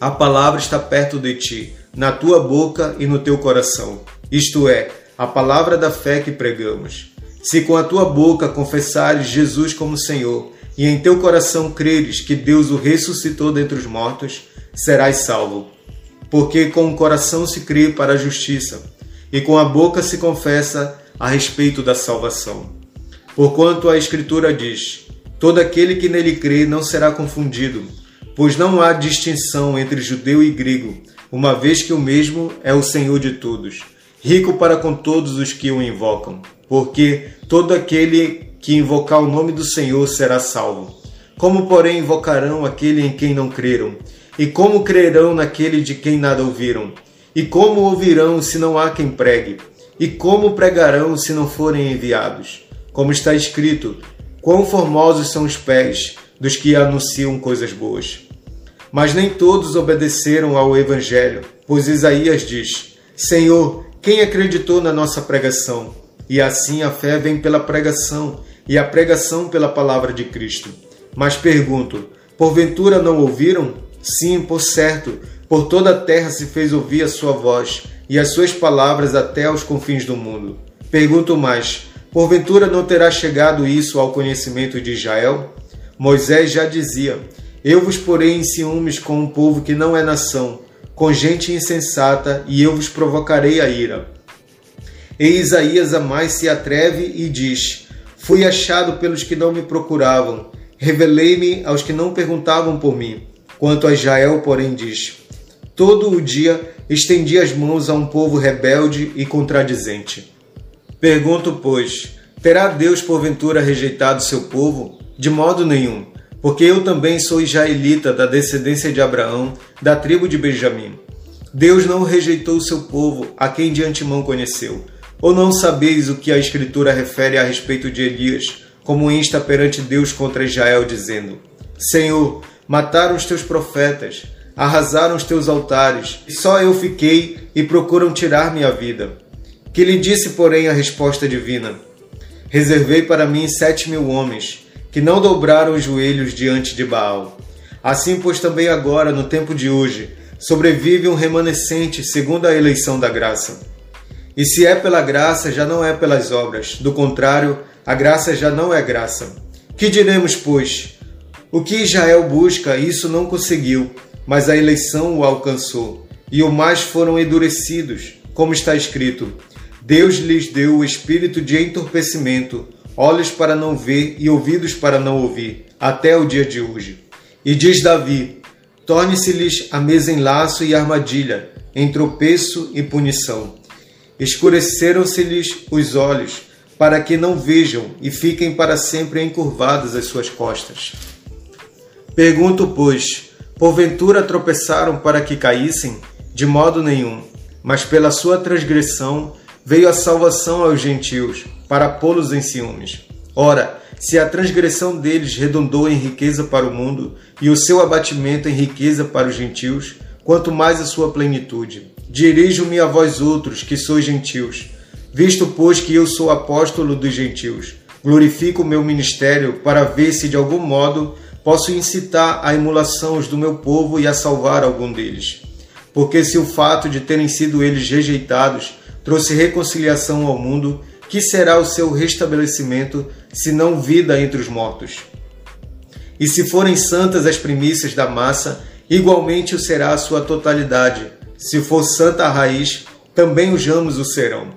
A palavra está perto de ti, na tua boca e no teu coração. Isto é, a palavra da fé que pregamos. Se com a tua boca confessares Jesus como Senhor, e em teu coração creres que Deus o ressuscitou dentre os mortos, serás salvo porque com o coração se crê para a justiça, e com a boca se confessa a respeito da salvação. Porquanto a Escritura diz: Todo aquele que nele crê não será confundido, pois não há distinção entre judeu e grego, uma vez que o mesmo é o Senhor de todos, rico para com todos os que o invocam. Porque todo aquele que invocar o nome do Senhor será salvo. Como, porém, invocarão aquele em quem não creram? E como crerão naquele de quem nada ouviram? E como ouvirão se não há quem pregue? E como pregarão se não forem enviados? Como está escrito: Quão formosos são os pés dos que anunciam coisas boas. Mas nem todos obedeceram ao Evangelho, pois Isaías diz: Senhor, quem acreditou na nossa pregação? E assim a fé vem pela pregação, e a pregação pela palavra de Cristo. Mas pergunto: porventura não ouviram? Sim, por certo, por toda a terra se fez ouvir a sua voz e as suas palavras até aos confins do mundo. Pergunto mais: porventura não terá chegado isso ao conhecimento de Israel? Moisés já dizia: Eu vos porei em ciúmes com um povo que não é nação, com gente insensata, e eu vos provocarei a ira. E Isaías a mais se atreve e diz: Fui achado pelos que não me procuravam, revelei-me aos que não perguntavam por mim. Quanto a Israel, porém, diz: Todo o dia estendi as mãos a um povo rebelde e contradizente. Pergunto, pois, terá Deus porventura rejeitado seu povo? De modo nenhum, porque eu também sou israelita da descendência de Abraão, da tribo de Benjamim. Deus não rejeitou seu povo, a quem de antemão conheceu. Ou não sabeis o que a Escritura refere a respeito de Elias, como insta perante Deus contra Israel, dizendo: Senhor, mataram os teus profetas, arrasaram os teus altares, e só eu fiquei e procuram tirar minha vida. Que lhe disse, porém, a resposta divina: Reservei para mim sete mil homens, que não dobraram os joelhos diante de Baal. Assim, pois, também agora, no tempo de hoje, sobrevive um remanescente segundo a eleição da graça. E se é pela graça, já não é pelas obras. Do contrário, a graça já não é graça. Que diremos, pois? O que Israel busca, isso não conseguiu, mas a eleição o alcançou, e o mais foram endurecidos, como está escrito: Deus lhes deu o espírito de entorpecimento, olhos para não ver e ouvidos para não ouvir, até o dia de hoje. E diz Davi: Torne-se-lhes a mesa em laço e armadilha, em tropeço e punição. Escureceram-se-lhes os olhos, para que não vejam e fiquem para sempre encurvadas as suas costas. Pergunto, pois, porventura tropeçaram para que caíssem? De modo nenhum, mas pela sua transgressão veio a salvação aos gentios, para pô-los em ciúmes. Ora, se a transgressão deles redundou em riqueza para o mundo, e o seu abatimento em riqueza para os gentios, quanto mais a sua plenitude. Dirijo-me a vós outros, que sois gentios, visto, pois, que eu sou apóstolo dos gentios. Glorifico o meu ministério para ver se de algum modo posso incitar a emulação os do meu povo e a salvar algum deles. Porque se o fato de terem sido eles rejeitados trouxe reconciliação ao mundo, que será o seu restabelecimento, se não vida entre os mortos? E se forem santas as primícias da massa, igualmente o será a sua totalidade. Se for santa a raiz, também os ramos o serão.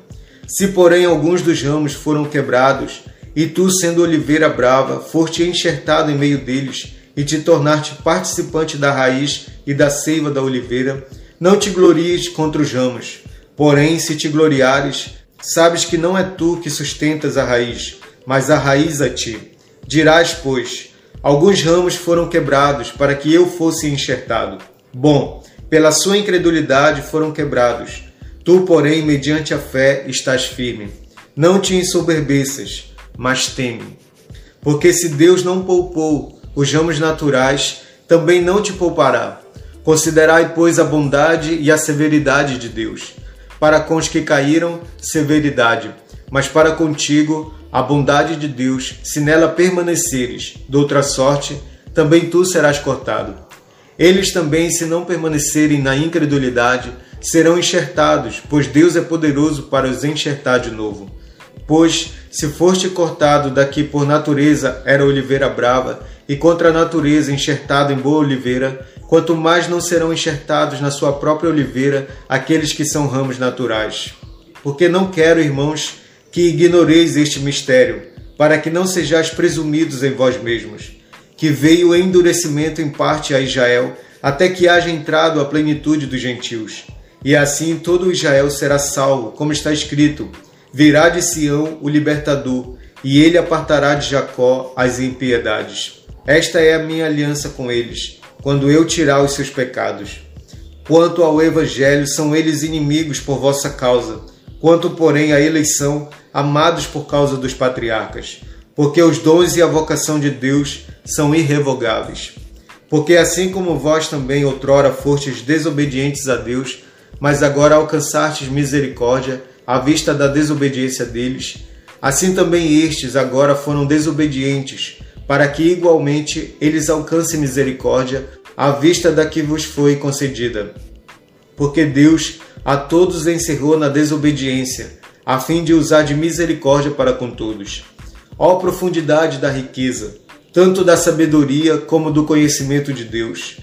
Se, porém, alguns dos ramos foram quebrados, e tu, sendo oliveira brava, foste enxertado em meio deles, e te tornaste participante da raiz e da seiva da oliveira, não te glories contra os ramos. Porém, se te gloriares, sabes que não é tu que sustentas a raiz, mas a raiz a ti. Dirás, pois, alguns ramos foram quebrados para que eu fosse enxertado. Bom, pela sua incredulidade foram quebrados. Tu, porém, mediante a fé, estás firme. Não te ensoberbeças, mas teme. Porque se Deus não poupou os ramos naturais, também não te poupará. Considerai, pois, a bondade e a severidade de Deus. Para com os que caíram, severidade, mas para contigo, a bondade de Deus, se nela permaneceres, de outra sorte, também tu serás cortado. Eles também, se não permanecerem na incredulidade, serão enxertados, pois Deus é poderoso para os enxertar de novo. Pois, se foste cortado daqui por natureza era oliveira brava, e contra a natureza enxertado em boa oliveira, quanto mais não serão enxertados na sua própria oliveira aqueles que são ramos naturais. Porque não quero, irmãos, que ignoreis este mistério, para que não sejais presumidos em vós mesmos, que veio o endurecimento em parte a Israel, até que haja entrado a plenitude dos gentios. E assim todo Israel será salvo, como está escrito: Virá de Sião o libertador, e ele apartará de Jacó as impiedades. Esta é a minha aliança com eles, quando eu tirar os seus pecados. Quanto ao Evangelho, são eles inimigos por vossa causa. Quanto, porém, à eleição, amados por causa dos patriarcas. Porque os dons e a vocação de Deus são irrevogáveis. Porque assim como vós também outrora fostes desobedientes a Deus, mas agora alcançastes misericórdia à vista da desobediência deles, assim também estes agora foram desobedientes para que igualmente eles alcancem misericórdia à vista da que vos foi concedida. Porque Deus a todos encerrou na desobediência, a fim de usar de misericórdia para com todos. Ó profundidade da riqueza, tanto da sabedoria como do conhecimento de Deus!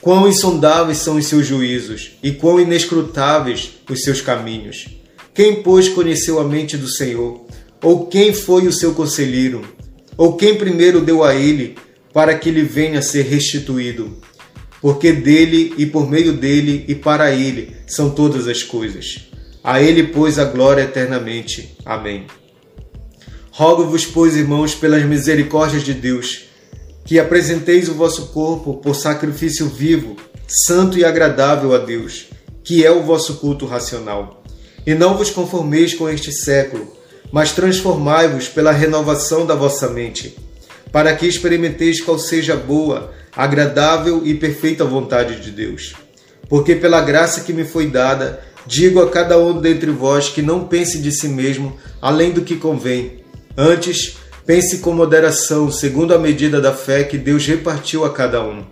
Quão insondáveis são os seus juízos e quão inescrutáveis os seus caminhos! Quem, pois, conheceu a mente do Senhor? Ou quem foi o seu conselheiro? Ou quem primeiro deu a ele para que lhe venha a ser restituído? Porque dele e por meio dele e para ele são todas as coisas. A ele, pois, a glória eternamente. Amém. Rogo-vos, pois, irmãos, pelas misericórdias de Deus, que apresenteis o vosso corpo por sacrifício vivo, santo e agradável a Deus, que é o vosso culto racional. E não vos conformeis com este século, mas transformai-vos pela renovação da vossa mente, para que experimenteis qual seja a boa, agradável e perfeita vontade de Deus. Porque pela graça que me foi dada, digo a cada um dentre vós que não pense de si mesmo além do que convém. Antes, pense com moderação, segundo a medida da fé que Deus repartiu a cada um.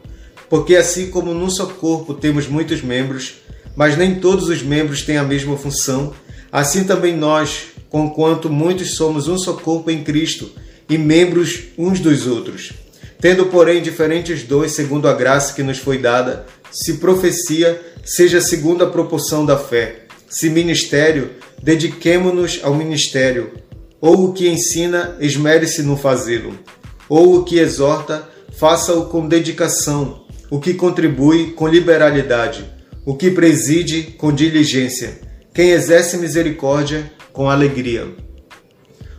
Porque assim como num só corpo temos muitos membros, mas nem todos os membros têm a mesma função, assim também nós, conquanto muitos somos um só corpo em Cristo e membros uns dos outros. Tendo, porém, diferentes dons segundo a graça que nos foi dada, se profecia, seja segundo a proporção da fé. Se ministério, dediquemo-nos ao ministério. Ou o que ensina, esmere-se no fazê-lo. Ou o que exorta, faça-o com dedicação. O que contribui, com liberalidade. O que preside, com diligência. Quem exerce misericórdia, com alegria.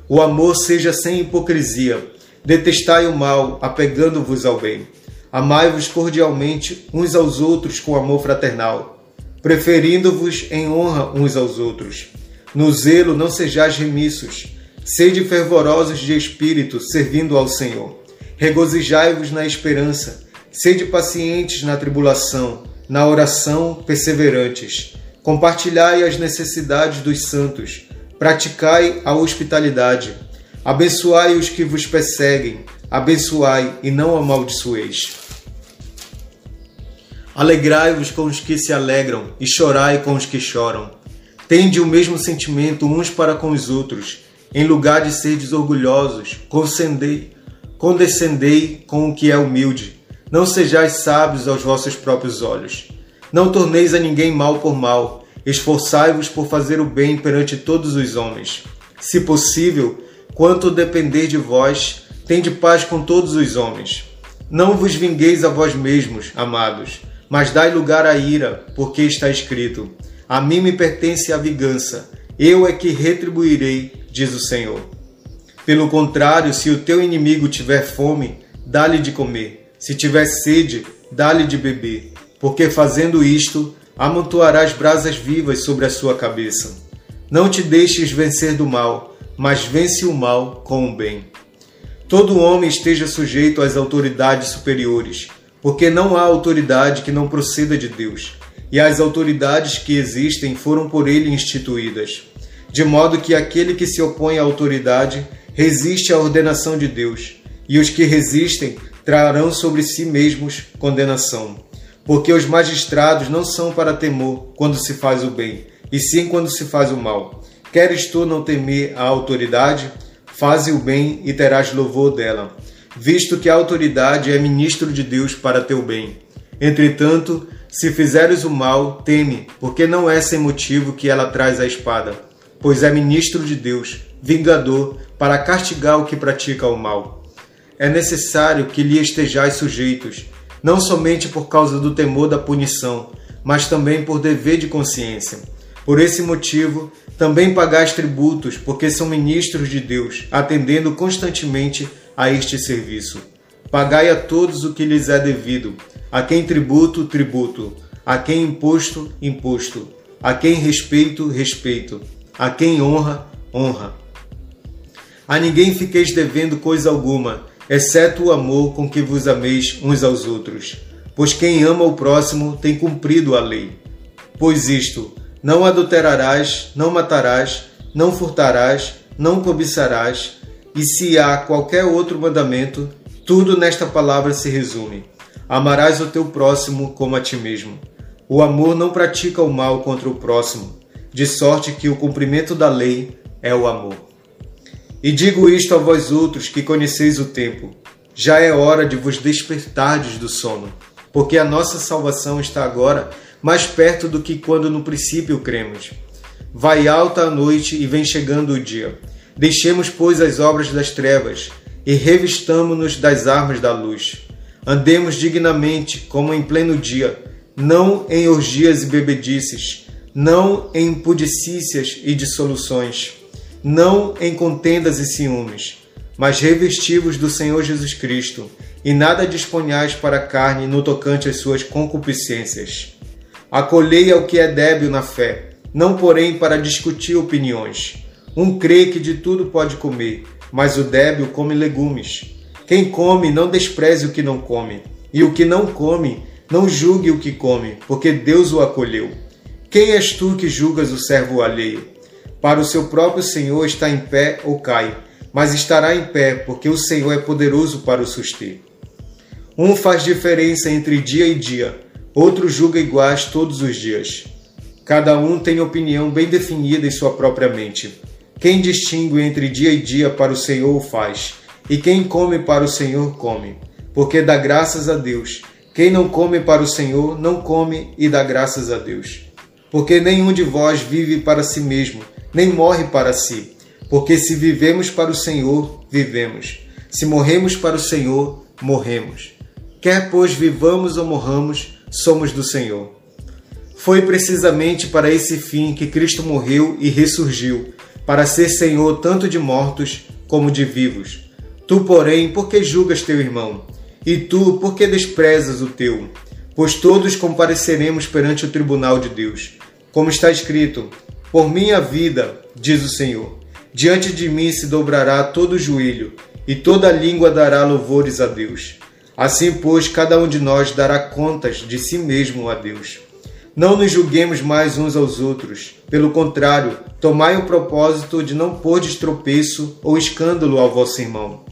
O amor seja sem hipocrisia. Detestai o mal, apegando-vos ao bem. Amai-vos cordialmente uns aos outros com amor fraternal, preferindo-vos em honra uns aos outros. No zelo não sejais remissos. Sede fervorosos de espírito, servindo ao Senhor. Regozijai-vos na esperança. Sede pacientes na tribulação, na oração perseverantes. Compartilhai as necessidades dos santos. Praticai a hospitalidade. Abençoai os que vos perseguem. Abençoai e não amaldiçoeis. Alegrai-vos com os que se alegram e chorai com os que choram. Tende o mesmo sentimento uns para com os outros. Em lugar de serdes orgulhosos, condescendei, condescendei com o que é humilde. Não sejais sábios aos vossos próprios olhos. Não torneis a ninguém mal por mal. Esforçai-vos por fazer o bem perante todos os homens. Se possível, quanto depender de vós, tende paz com todos os homens. Não vos vingueis a vós mesmos, amados, mas dai lugar à ira, porque está escrito: A mim me pertence a vingança, eu é que retribuirei, diz o Senhor. Pelo contrário, se o teu inimigo tiver fome, dá-lhe de comer. Se tiver sede, dá-lhe de beber. Porque fazendo isto, amontoarás brasas vivas sobre a sua cabeça. Não te deixes vencer do mal, mas vence o mal com o bem. Todo homem esteja sujeito às autoridades superiores, porque não há autoridade que não proceda de Deus e as autoridades que existem foram por ele instituídas. De modo que aquele que se opõe à autoridade resiste à ordenação de Deus, e os que resistem trarão sobre si mesmos condenação. Porque os magistrados não são para temor quando se faz o bem, e sim quando se faz o mal. Queres tu não temer a autoridade? Faze o bem e terás louvor dela, visto que a autoridade é ministro de Deus para teu bem. Entretanto, se fizeres o mal, teme, porque não é sem motivo que ela traz a espada, pois é ministro de Deus, vingador, para castigar o que pratica o mal. É necessário que lhe estejais sujeitos, não somente por causa do temor da punição, mas também por dever de consciência. Por esse motivo, também pagais tributos, porque são ministros de Deus, atendendo constantemente a este serviço. Pagai a todos o que lhes é devido a quem tributo, tributo. A quem imposto, imposto. A quem respeito, respeito. A quem honra, honra. A ninguém fiqueis devendo coisa alguma, exceto o amor com que vos ameis uns aos outros. Pois quem ama o próximo tem cumprido a lei. Pois isto, não adulterarás, não matarás, não furtarás, não cobiçarás, e se há qualquer outro mandamento, tudo nesta palavra se resume Amarás o teu próximo como a ti mesmo. O amor não pratica o mal contra o próximo, de sorte que o cumprimento da lei é o amor. E digo isto a vós outros que conheceis o tempo: já é hora de vos despertardes do sono, porque a nossa salvação está agora mais perto do que quando no princípio cremos. Vai alta a noite e vem chegando o dia. Deixemos, pois, as obras das trevas e revistamo-nos das armas da luz. Andemos dignamente, como em pleno dia, não em orgias e bebedices, não em pudicícias e dissoluções, não em contendas e ciúmes, mas revestivos do Senhor Jesus Cristo, e nada disponhais para a carne no tocante às suas concupiscências. Acolhei ao que é débil na fé, não porém para discutir opiniões. Um crê que de tudo pode comer, mas o débil come legumes. Quem come, não despreze o que não come, e o que não come, não julgue o que come, porque Deus o acolheu. Quem és tu que julgas o servo alheio? Para o seu próprio Senhor está em pé ou cai, mas estará em pé, porque o Senhor é poderoso para o suster. Um faz diferença entre dia e dia, outro julga iguais todos os dias. Cada um tem opinião bem definida em sua própria mente. Quem distingue entre dia e dia para o Senhor o faz e quem come para o Senhor, come, porque dá graças a Deus. Quem não come para o Senhor, não come e dá graças a Deus. Porque nenhum de vós vive para si mesmo, nem morre para si. Porque se vivemos para o Senhor, vivemos. Se morremos para o Senhor, morremos. Quer, pois, vivamos ou morramos, somos do Senhor. Foi precisamente para esse fim que Cristo morreu e ressurgiu, para ser Senhor tanto de mortos como de vivos. Tu, porém, por que julgas teu irmão? E tu, por que desprezas o teu? Pois todos compareceremos perante o tribunal de Deus. Como está escrito: Por minha vida, diz o Senhor, diante de mim se dobrará todo joelho, e toda língua dará louvores a Deus. Assim, pois, cada um de nós dará contas de si mesmo a Deus. Não nos julguemos mais uns aos outros. Pelo contrário, tomai o propósito de não pôr de tropeço ou escândalo ao vosso irmão.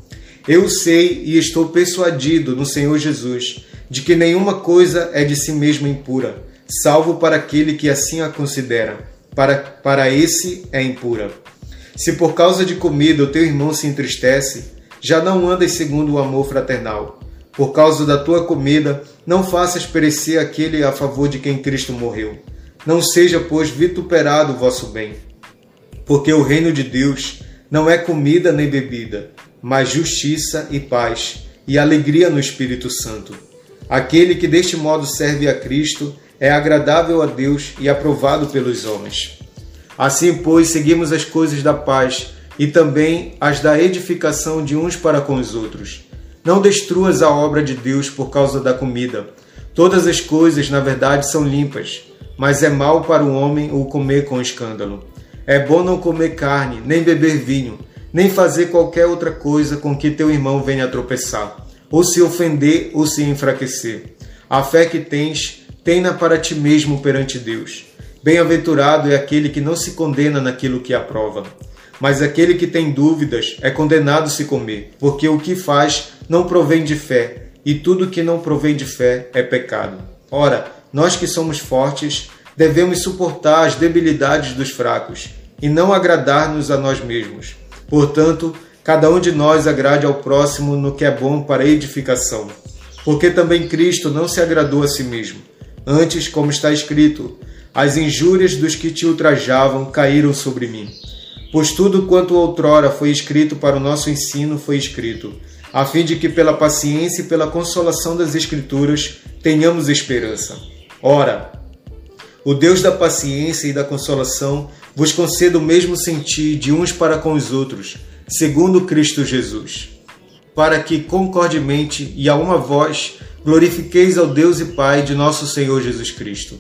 Eu sei e estou persuadido no Senhor Jesus de que nenhuma coisa é de si mesma impura, salvo para aquele que assim a considera. Para, para esse é impura. Se por causa de comida o teu irmão se entristece, já não andas segundo o amor fraternal. Por causa da tua comida, não faças perecer aquele a favor de quem Cristo morreu. Não seja, pois, vituperado o vosso bem. Porque o reino de Deus não é comida nem bebida, mas justiça e paz e alegria no Espírito Santo. Aquele que deste modo serve a Cristo é agradável a Deus e aprovado pelos homens. Assim, pois, seguimos as coisas da paz e também as da edificação de uns para com os outros não destruas a obra de Deus por causa da comida. Todas as coisas, na verdade, são limpas, mas é mal para o homem o comer com escândalo. É bom não comer carne, nem beber vinho, nem fazer qualquer outra coisa com que teu irmão venha tropeçar, ou se ofender ou se enfraquecer. A fé que tens, tenha para ti mesmo perante Deus. Bem-aventurado é aquele que não se condena naquilo que aprova. Mas aquele que tem dúvidas é condenado se comer, porque o que faz não provém de fé, e tudo que não provém de fé é pecado. Ora, nós que somos fortes, devemos suportar as debilidades dos fracos e não agradar-nos a nós mesmos. Portanto, cada um de nós agrade ao próximo no que é bom para edificação. Porque também Cristo não se agradou a si mesmo. Antes, como está escrito, as injúrias dos que te ultrajavam caíram sobre mim. Pois tudo quanto outrora foi escrito para o nosso ensino foi escrito, a fim de que pela paciência e pela consolação das Escrituras tenhamos esperança. Ora, o Deus da paciência e da consolação vos conceda o mesmo sentir de uns para com os outros, segundo Cristo Jesus, para que concordemente e a uma voz glorifiqueis ao Deus e Pai de nosso Senhor Jesus Cristo.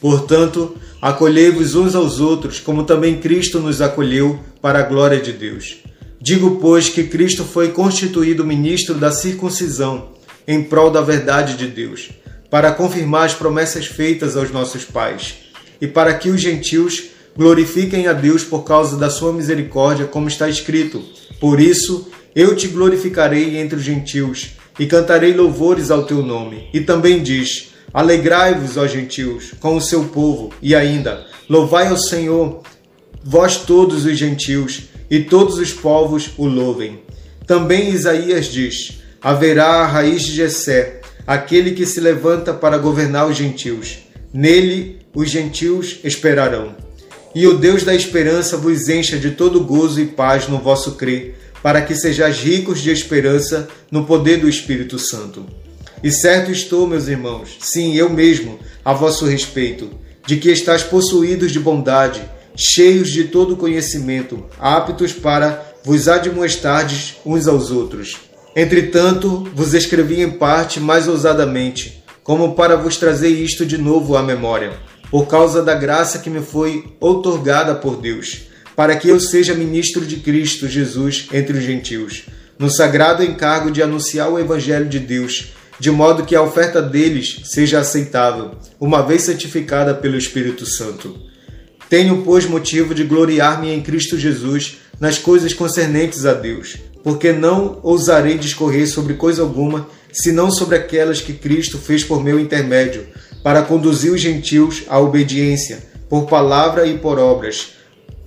Portanto, Acolhei-vos uns aos outros, como também Cristo nos acolheu para a glória de Deus. Digo, pois, que Cristo foi constituído ministro da circuncisão, em prol da verdade de Deus, para confirmar as promessas feitas aos nossos pais, e para que os gentios glorifiquem a Deus por causa da sua misericórdia, como está escrito: Por isso eu te glorificarei entre os gentios, e cantarei louvores ao teu nome. E também diz: Alegrai-vos, ó gentios, com o seu povo, e ainda, louvai ao Senhor, vós todos os gentios, e todos os povos o louvem. Também Isaías diz: Haverá a raiz de Jessé, aquele que se levanta para governar os gentios. Nele os gentios esperarão. E o Deus da esperança vos encha de todo gozo e paz no vosso crer, para que sejais ricos de esperança no poder do Espírito Santo. E certo estou, meus irmãos, sim, eu mesmo, a vosso respeito, de que estáis possuídos de bondade, cheios de todo conhecimento, aptos para vos admoestardes uns aos outros. Entretanto, vos escrevi em parte mais ousadamente, como para vos trazer isto de novo à memória, por causa da graça que me foi outorgada por Deus, para que eu seja ministro de Cristo Jesus entre os gentios, no sagrado encargo de anunciar o Evangelho de Deus de modo que a oferta deles seja aceitável, uma vez santificada pelo Espírito Santo. Tenho, pois, motivo de gloriar-me em Cristo Jesus nas coisas concernentes a Deus, porque não ousarei discorrer sobre coisa alguma, senão sobre aquelas que Cristo fez por meu intermédio, para conduzir os gentios à obediência, por palavra e por obras,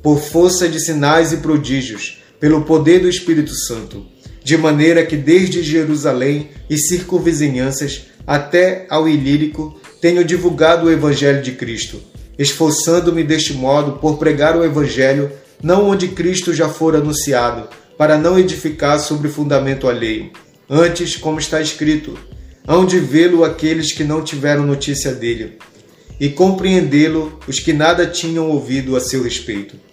por força de sinais e prodígios, pelo poder do Espírito Santo de maneira que desde Jerusalém e circunvizinhanças até ao Ilírico tenho divulgado o Evangelho de Cristo, esforçando-me deste modo por pregar o Evangelho não onde Cristo já for anunciado, para não edificar sobre fundamento alheio. Antes, como está escrito, hão de vê-lo aqueles que não tiveram notícia dele, e compreendê-lo os que nada tinham ouvido a seu respeito.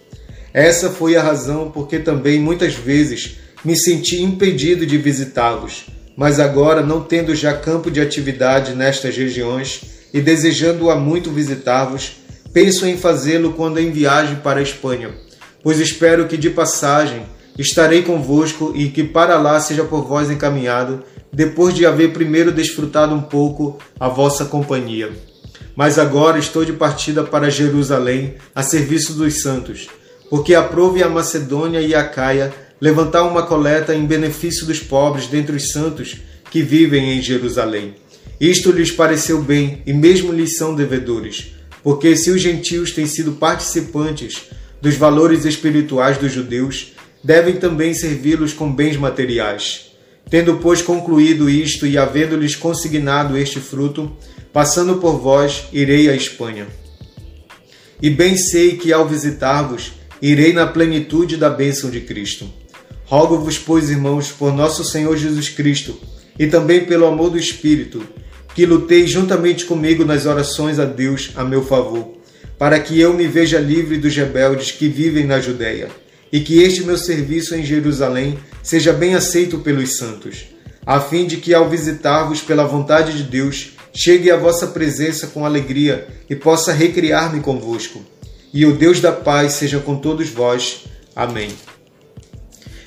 Essa foi a razão porque também muitas vezes me senti impedido de visitá-los, mas agora, não tendo já campo de atividade nestas regiões e desejando há muito visitar-vos, Penso em fazê-lo quando em viagem para a Espanha, pois espero que de passagem estarei convosco e que para lá seja por vós encaminhado, depois de haver primeiro desfrutado um pouco a vossa companhia. Mas agora estou de partida para Jerusalém, a serviço dos santos, porque aprove a Macedônia e a Caia levantar uma coleta em benefício dos pobres dentre os santos que vivem em Jerusalém. Isto lhes pareceu bem e mesmo lhes são devedores porque se os gentios têm sido participantes dos valores espirituais dos judeus, devem também servi-los com bens materiais. Tendo, pois, concluído isto e havendo-lhes consignado este fruto, passando por vós, irei à Espanha. E bem sei que, ao visitar-vos, irei na plenitude da bênção de Cristo. Rogo-vos, pois, irmãos, por nosso Senhor Jesus Cristo, e também pelo amor do Espírito, que lutei juntamente comigo nas orações a Deus a meu favor, para que eu me veja livre dos rebeldes que vivem na Judéia, e que este meu serviço em Jerusalém seja bem aceito pelos santos, a fim de que ao visitar-vos pela vontade de Deus, chegue à vossa presença com alegria e possa recriar-me convosco. E o Deus da paz seja com todos vós. Amém.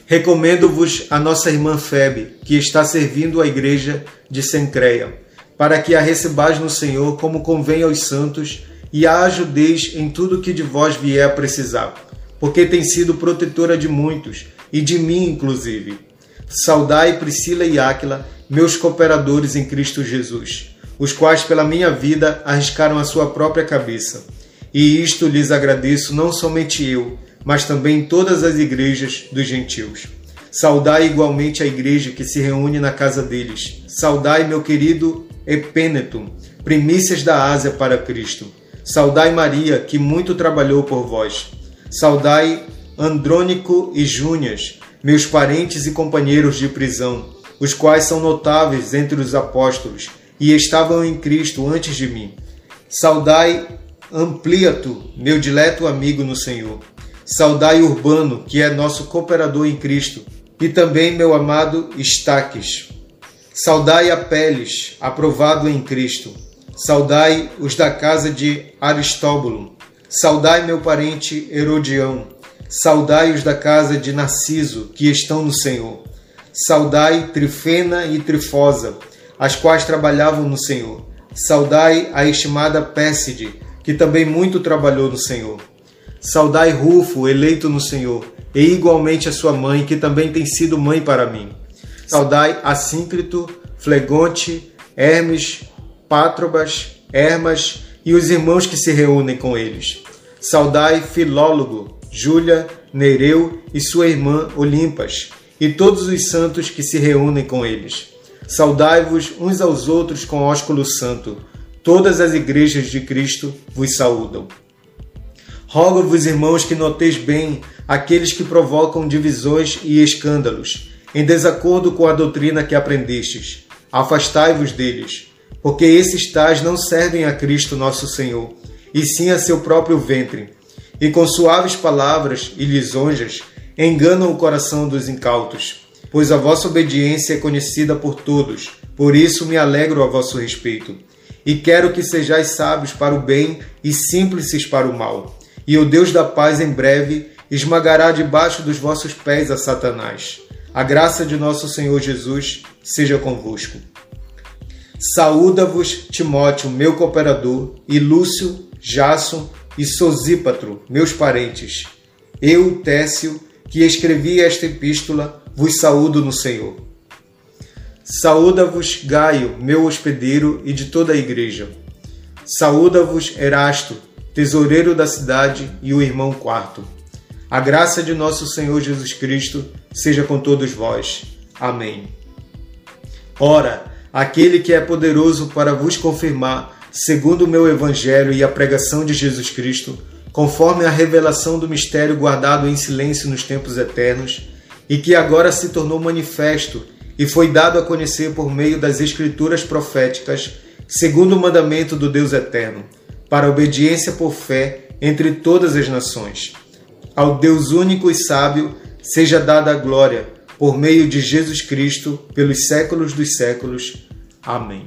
Recomendo-vos a nossa irmã Febe, que está servindo a igreja de Sencreia para que a recebais no Senhor como convém aos santos e a ajudeis em tudo que de vós vier a precisar, porque tem sido protetora de muitos e de mim inclusive. Saudai Priscila e Áquila, meus cooperadores em Cristo Jesus, os quais pela minha vida arriscaram a sua própria cabeça. E isto lhes agradeço não somente eu, mas também todas as igrejas dos gentios. Saudai igualmente a igreja que se reúne na casa deles. Saudai meu querido Epêneto, primícias da Ásia para Cristo. Saudai Maria, que muito trabalhou por vós. Saudai Andrônico e Júnias, meus parentes e companheiros de prisão, os quais são notáveis entre os apóstolos e estavam em Cristo antes de mim. Saudai Ampliato, meu dileto amigo no Senhor. Saudai Urbano, que é nosso cooperador em Cristo, e também meu amado Estaques. Saudai Apeles, aprovado em Cristo. Saudai os da casa de Aristóbulo. Saudai meu parente Herodião. Saudai os da casa de Narciso, que estão no Senhor. Saudai Trifena e Trifosa, as quais trabalhavam no Senhor. Saudai a estimada Pésside, que também muito trabalhou no Senhor. Saudai Rufo, eleito no Senhor, e igualmente a sua mãe, que também tem sido mãe para mim. Saudai Assíncrito, Flegonte, Hermes, Pátrobas, Hermas e os irmãos que se reúnem com eles. Saudai Filólogo, Júlia, Nereu e sua irmã Olimpas, e todos os santos que se reúnem com eles. Saudai-vos uns aos outros com ósculo santo. Todas as igrejas de Cristo vos saúdam. Rogo-vos, irmãos, que noteis bem aqueles que provocam divisões e escândalos em desacordo com a doutrina que aprendestes. Afastai-vos deles, porque esses tais não servem a Cristo nosso Senhor, e sim a seu próprio ventre, e com suaves palavras e lisonjas enganam o coração dos incautos. Pois a vossa obediência é conhecida por todos, por isso me alegro a vosso respeito. E quero que sejais sábios para o bem e simples para o mal. E o Deus da paz em breve esmagará debaixo dos vossos pés a Satanás. A graça de nosso Senhor Jesus seja convosco. Saúda-vos Timóteo, meu cooperador, e Lúcio, Jason e Sosípatro, meus parentes. Eu, Técio, que escrevi esta epístola, vos saúdo no Senhor. Saúda-vos Gaio, meu hospedeiro, e de toda a igreja. Saúda-vos Erasto, tesoureiro da cidade, e o irmão quarto. A graça de nosso Senhor Jesus Cristo seja com todos vós. Amém. Ora, aquele que é poderoso para vos confirmar, segundo o meu evangelho e a pregação de Jesus Cristo, conforme a revelação do mistério guardado em silêncio nos tempos eternos, e que agora se tornou manifesto e foi dado a conhecer por meio das escrituras proféticas, segundo o mandamento do Deus eterno, para obediência por fé entre todas as nações ao Deus único e sábio seja dada a glória por meio de Jesus Cristo pelos séculos dos séculos. Amém.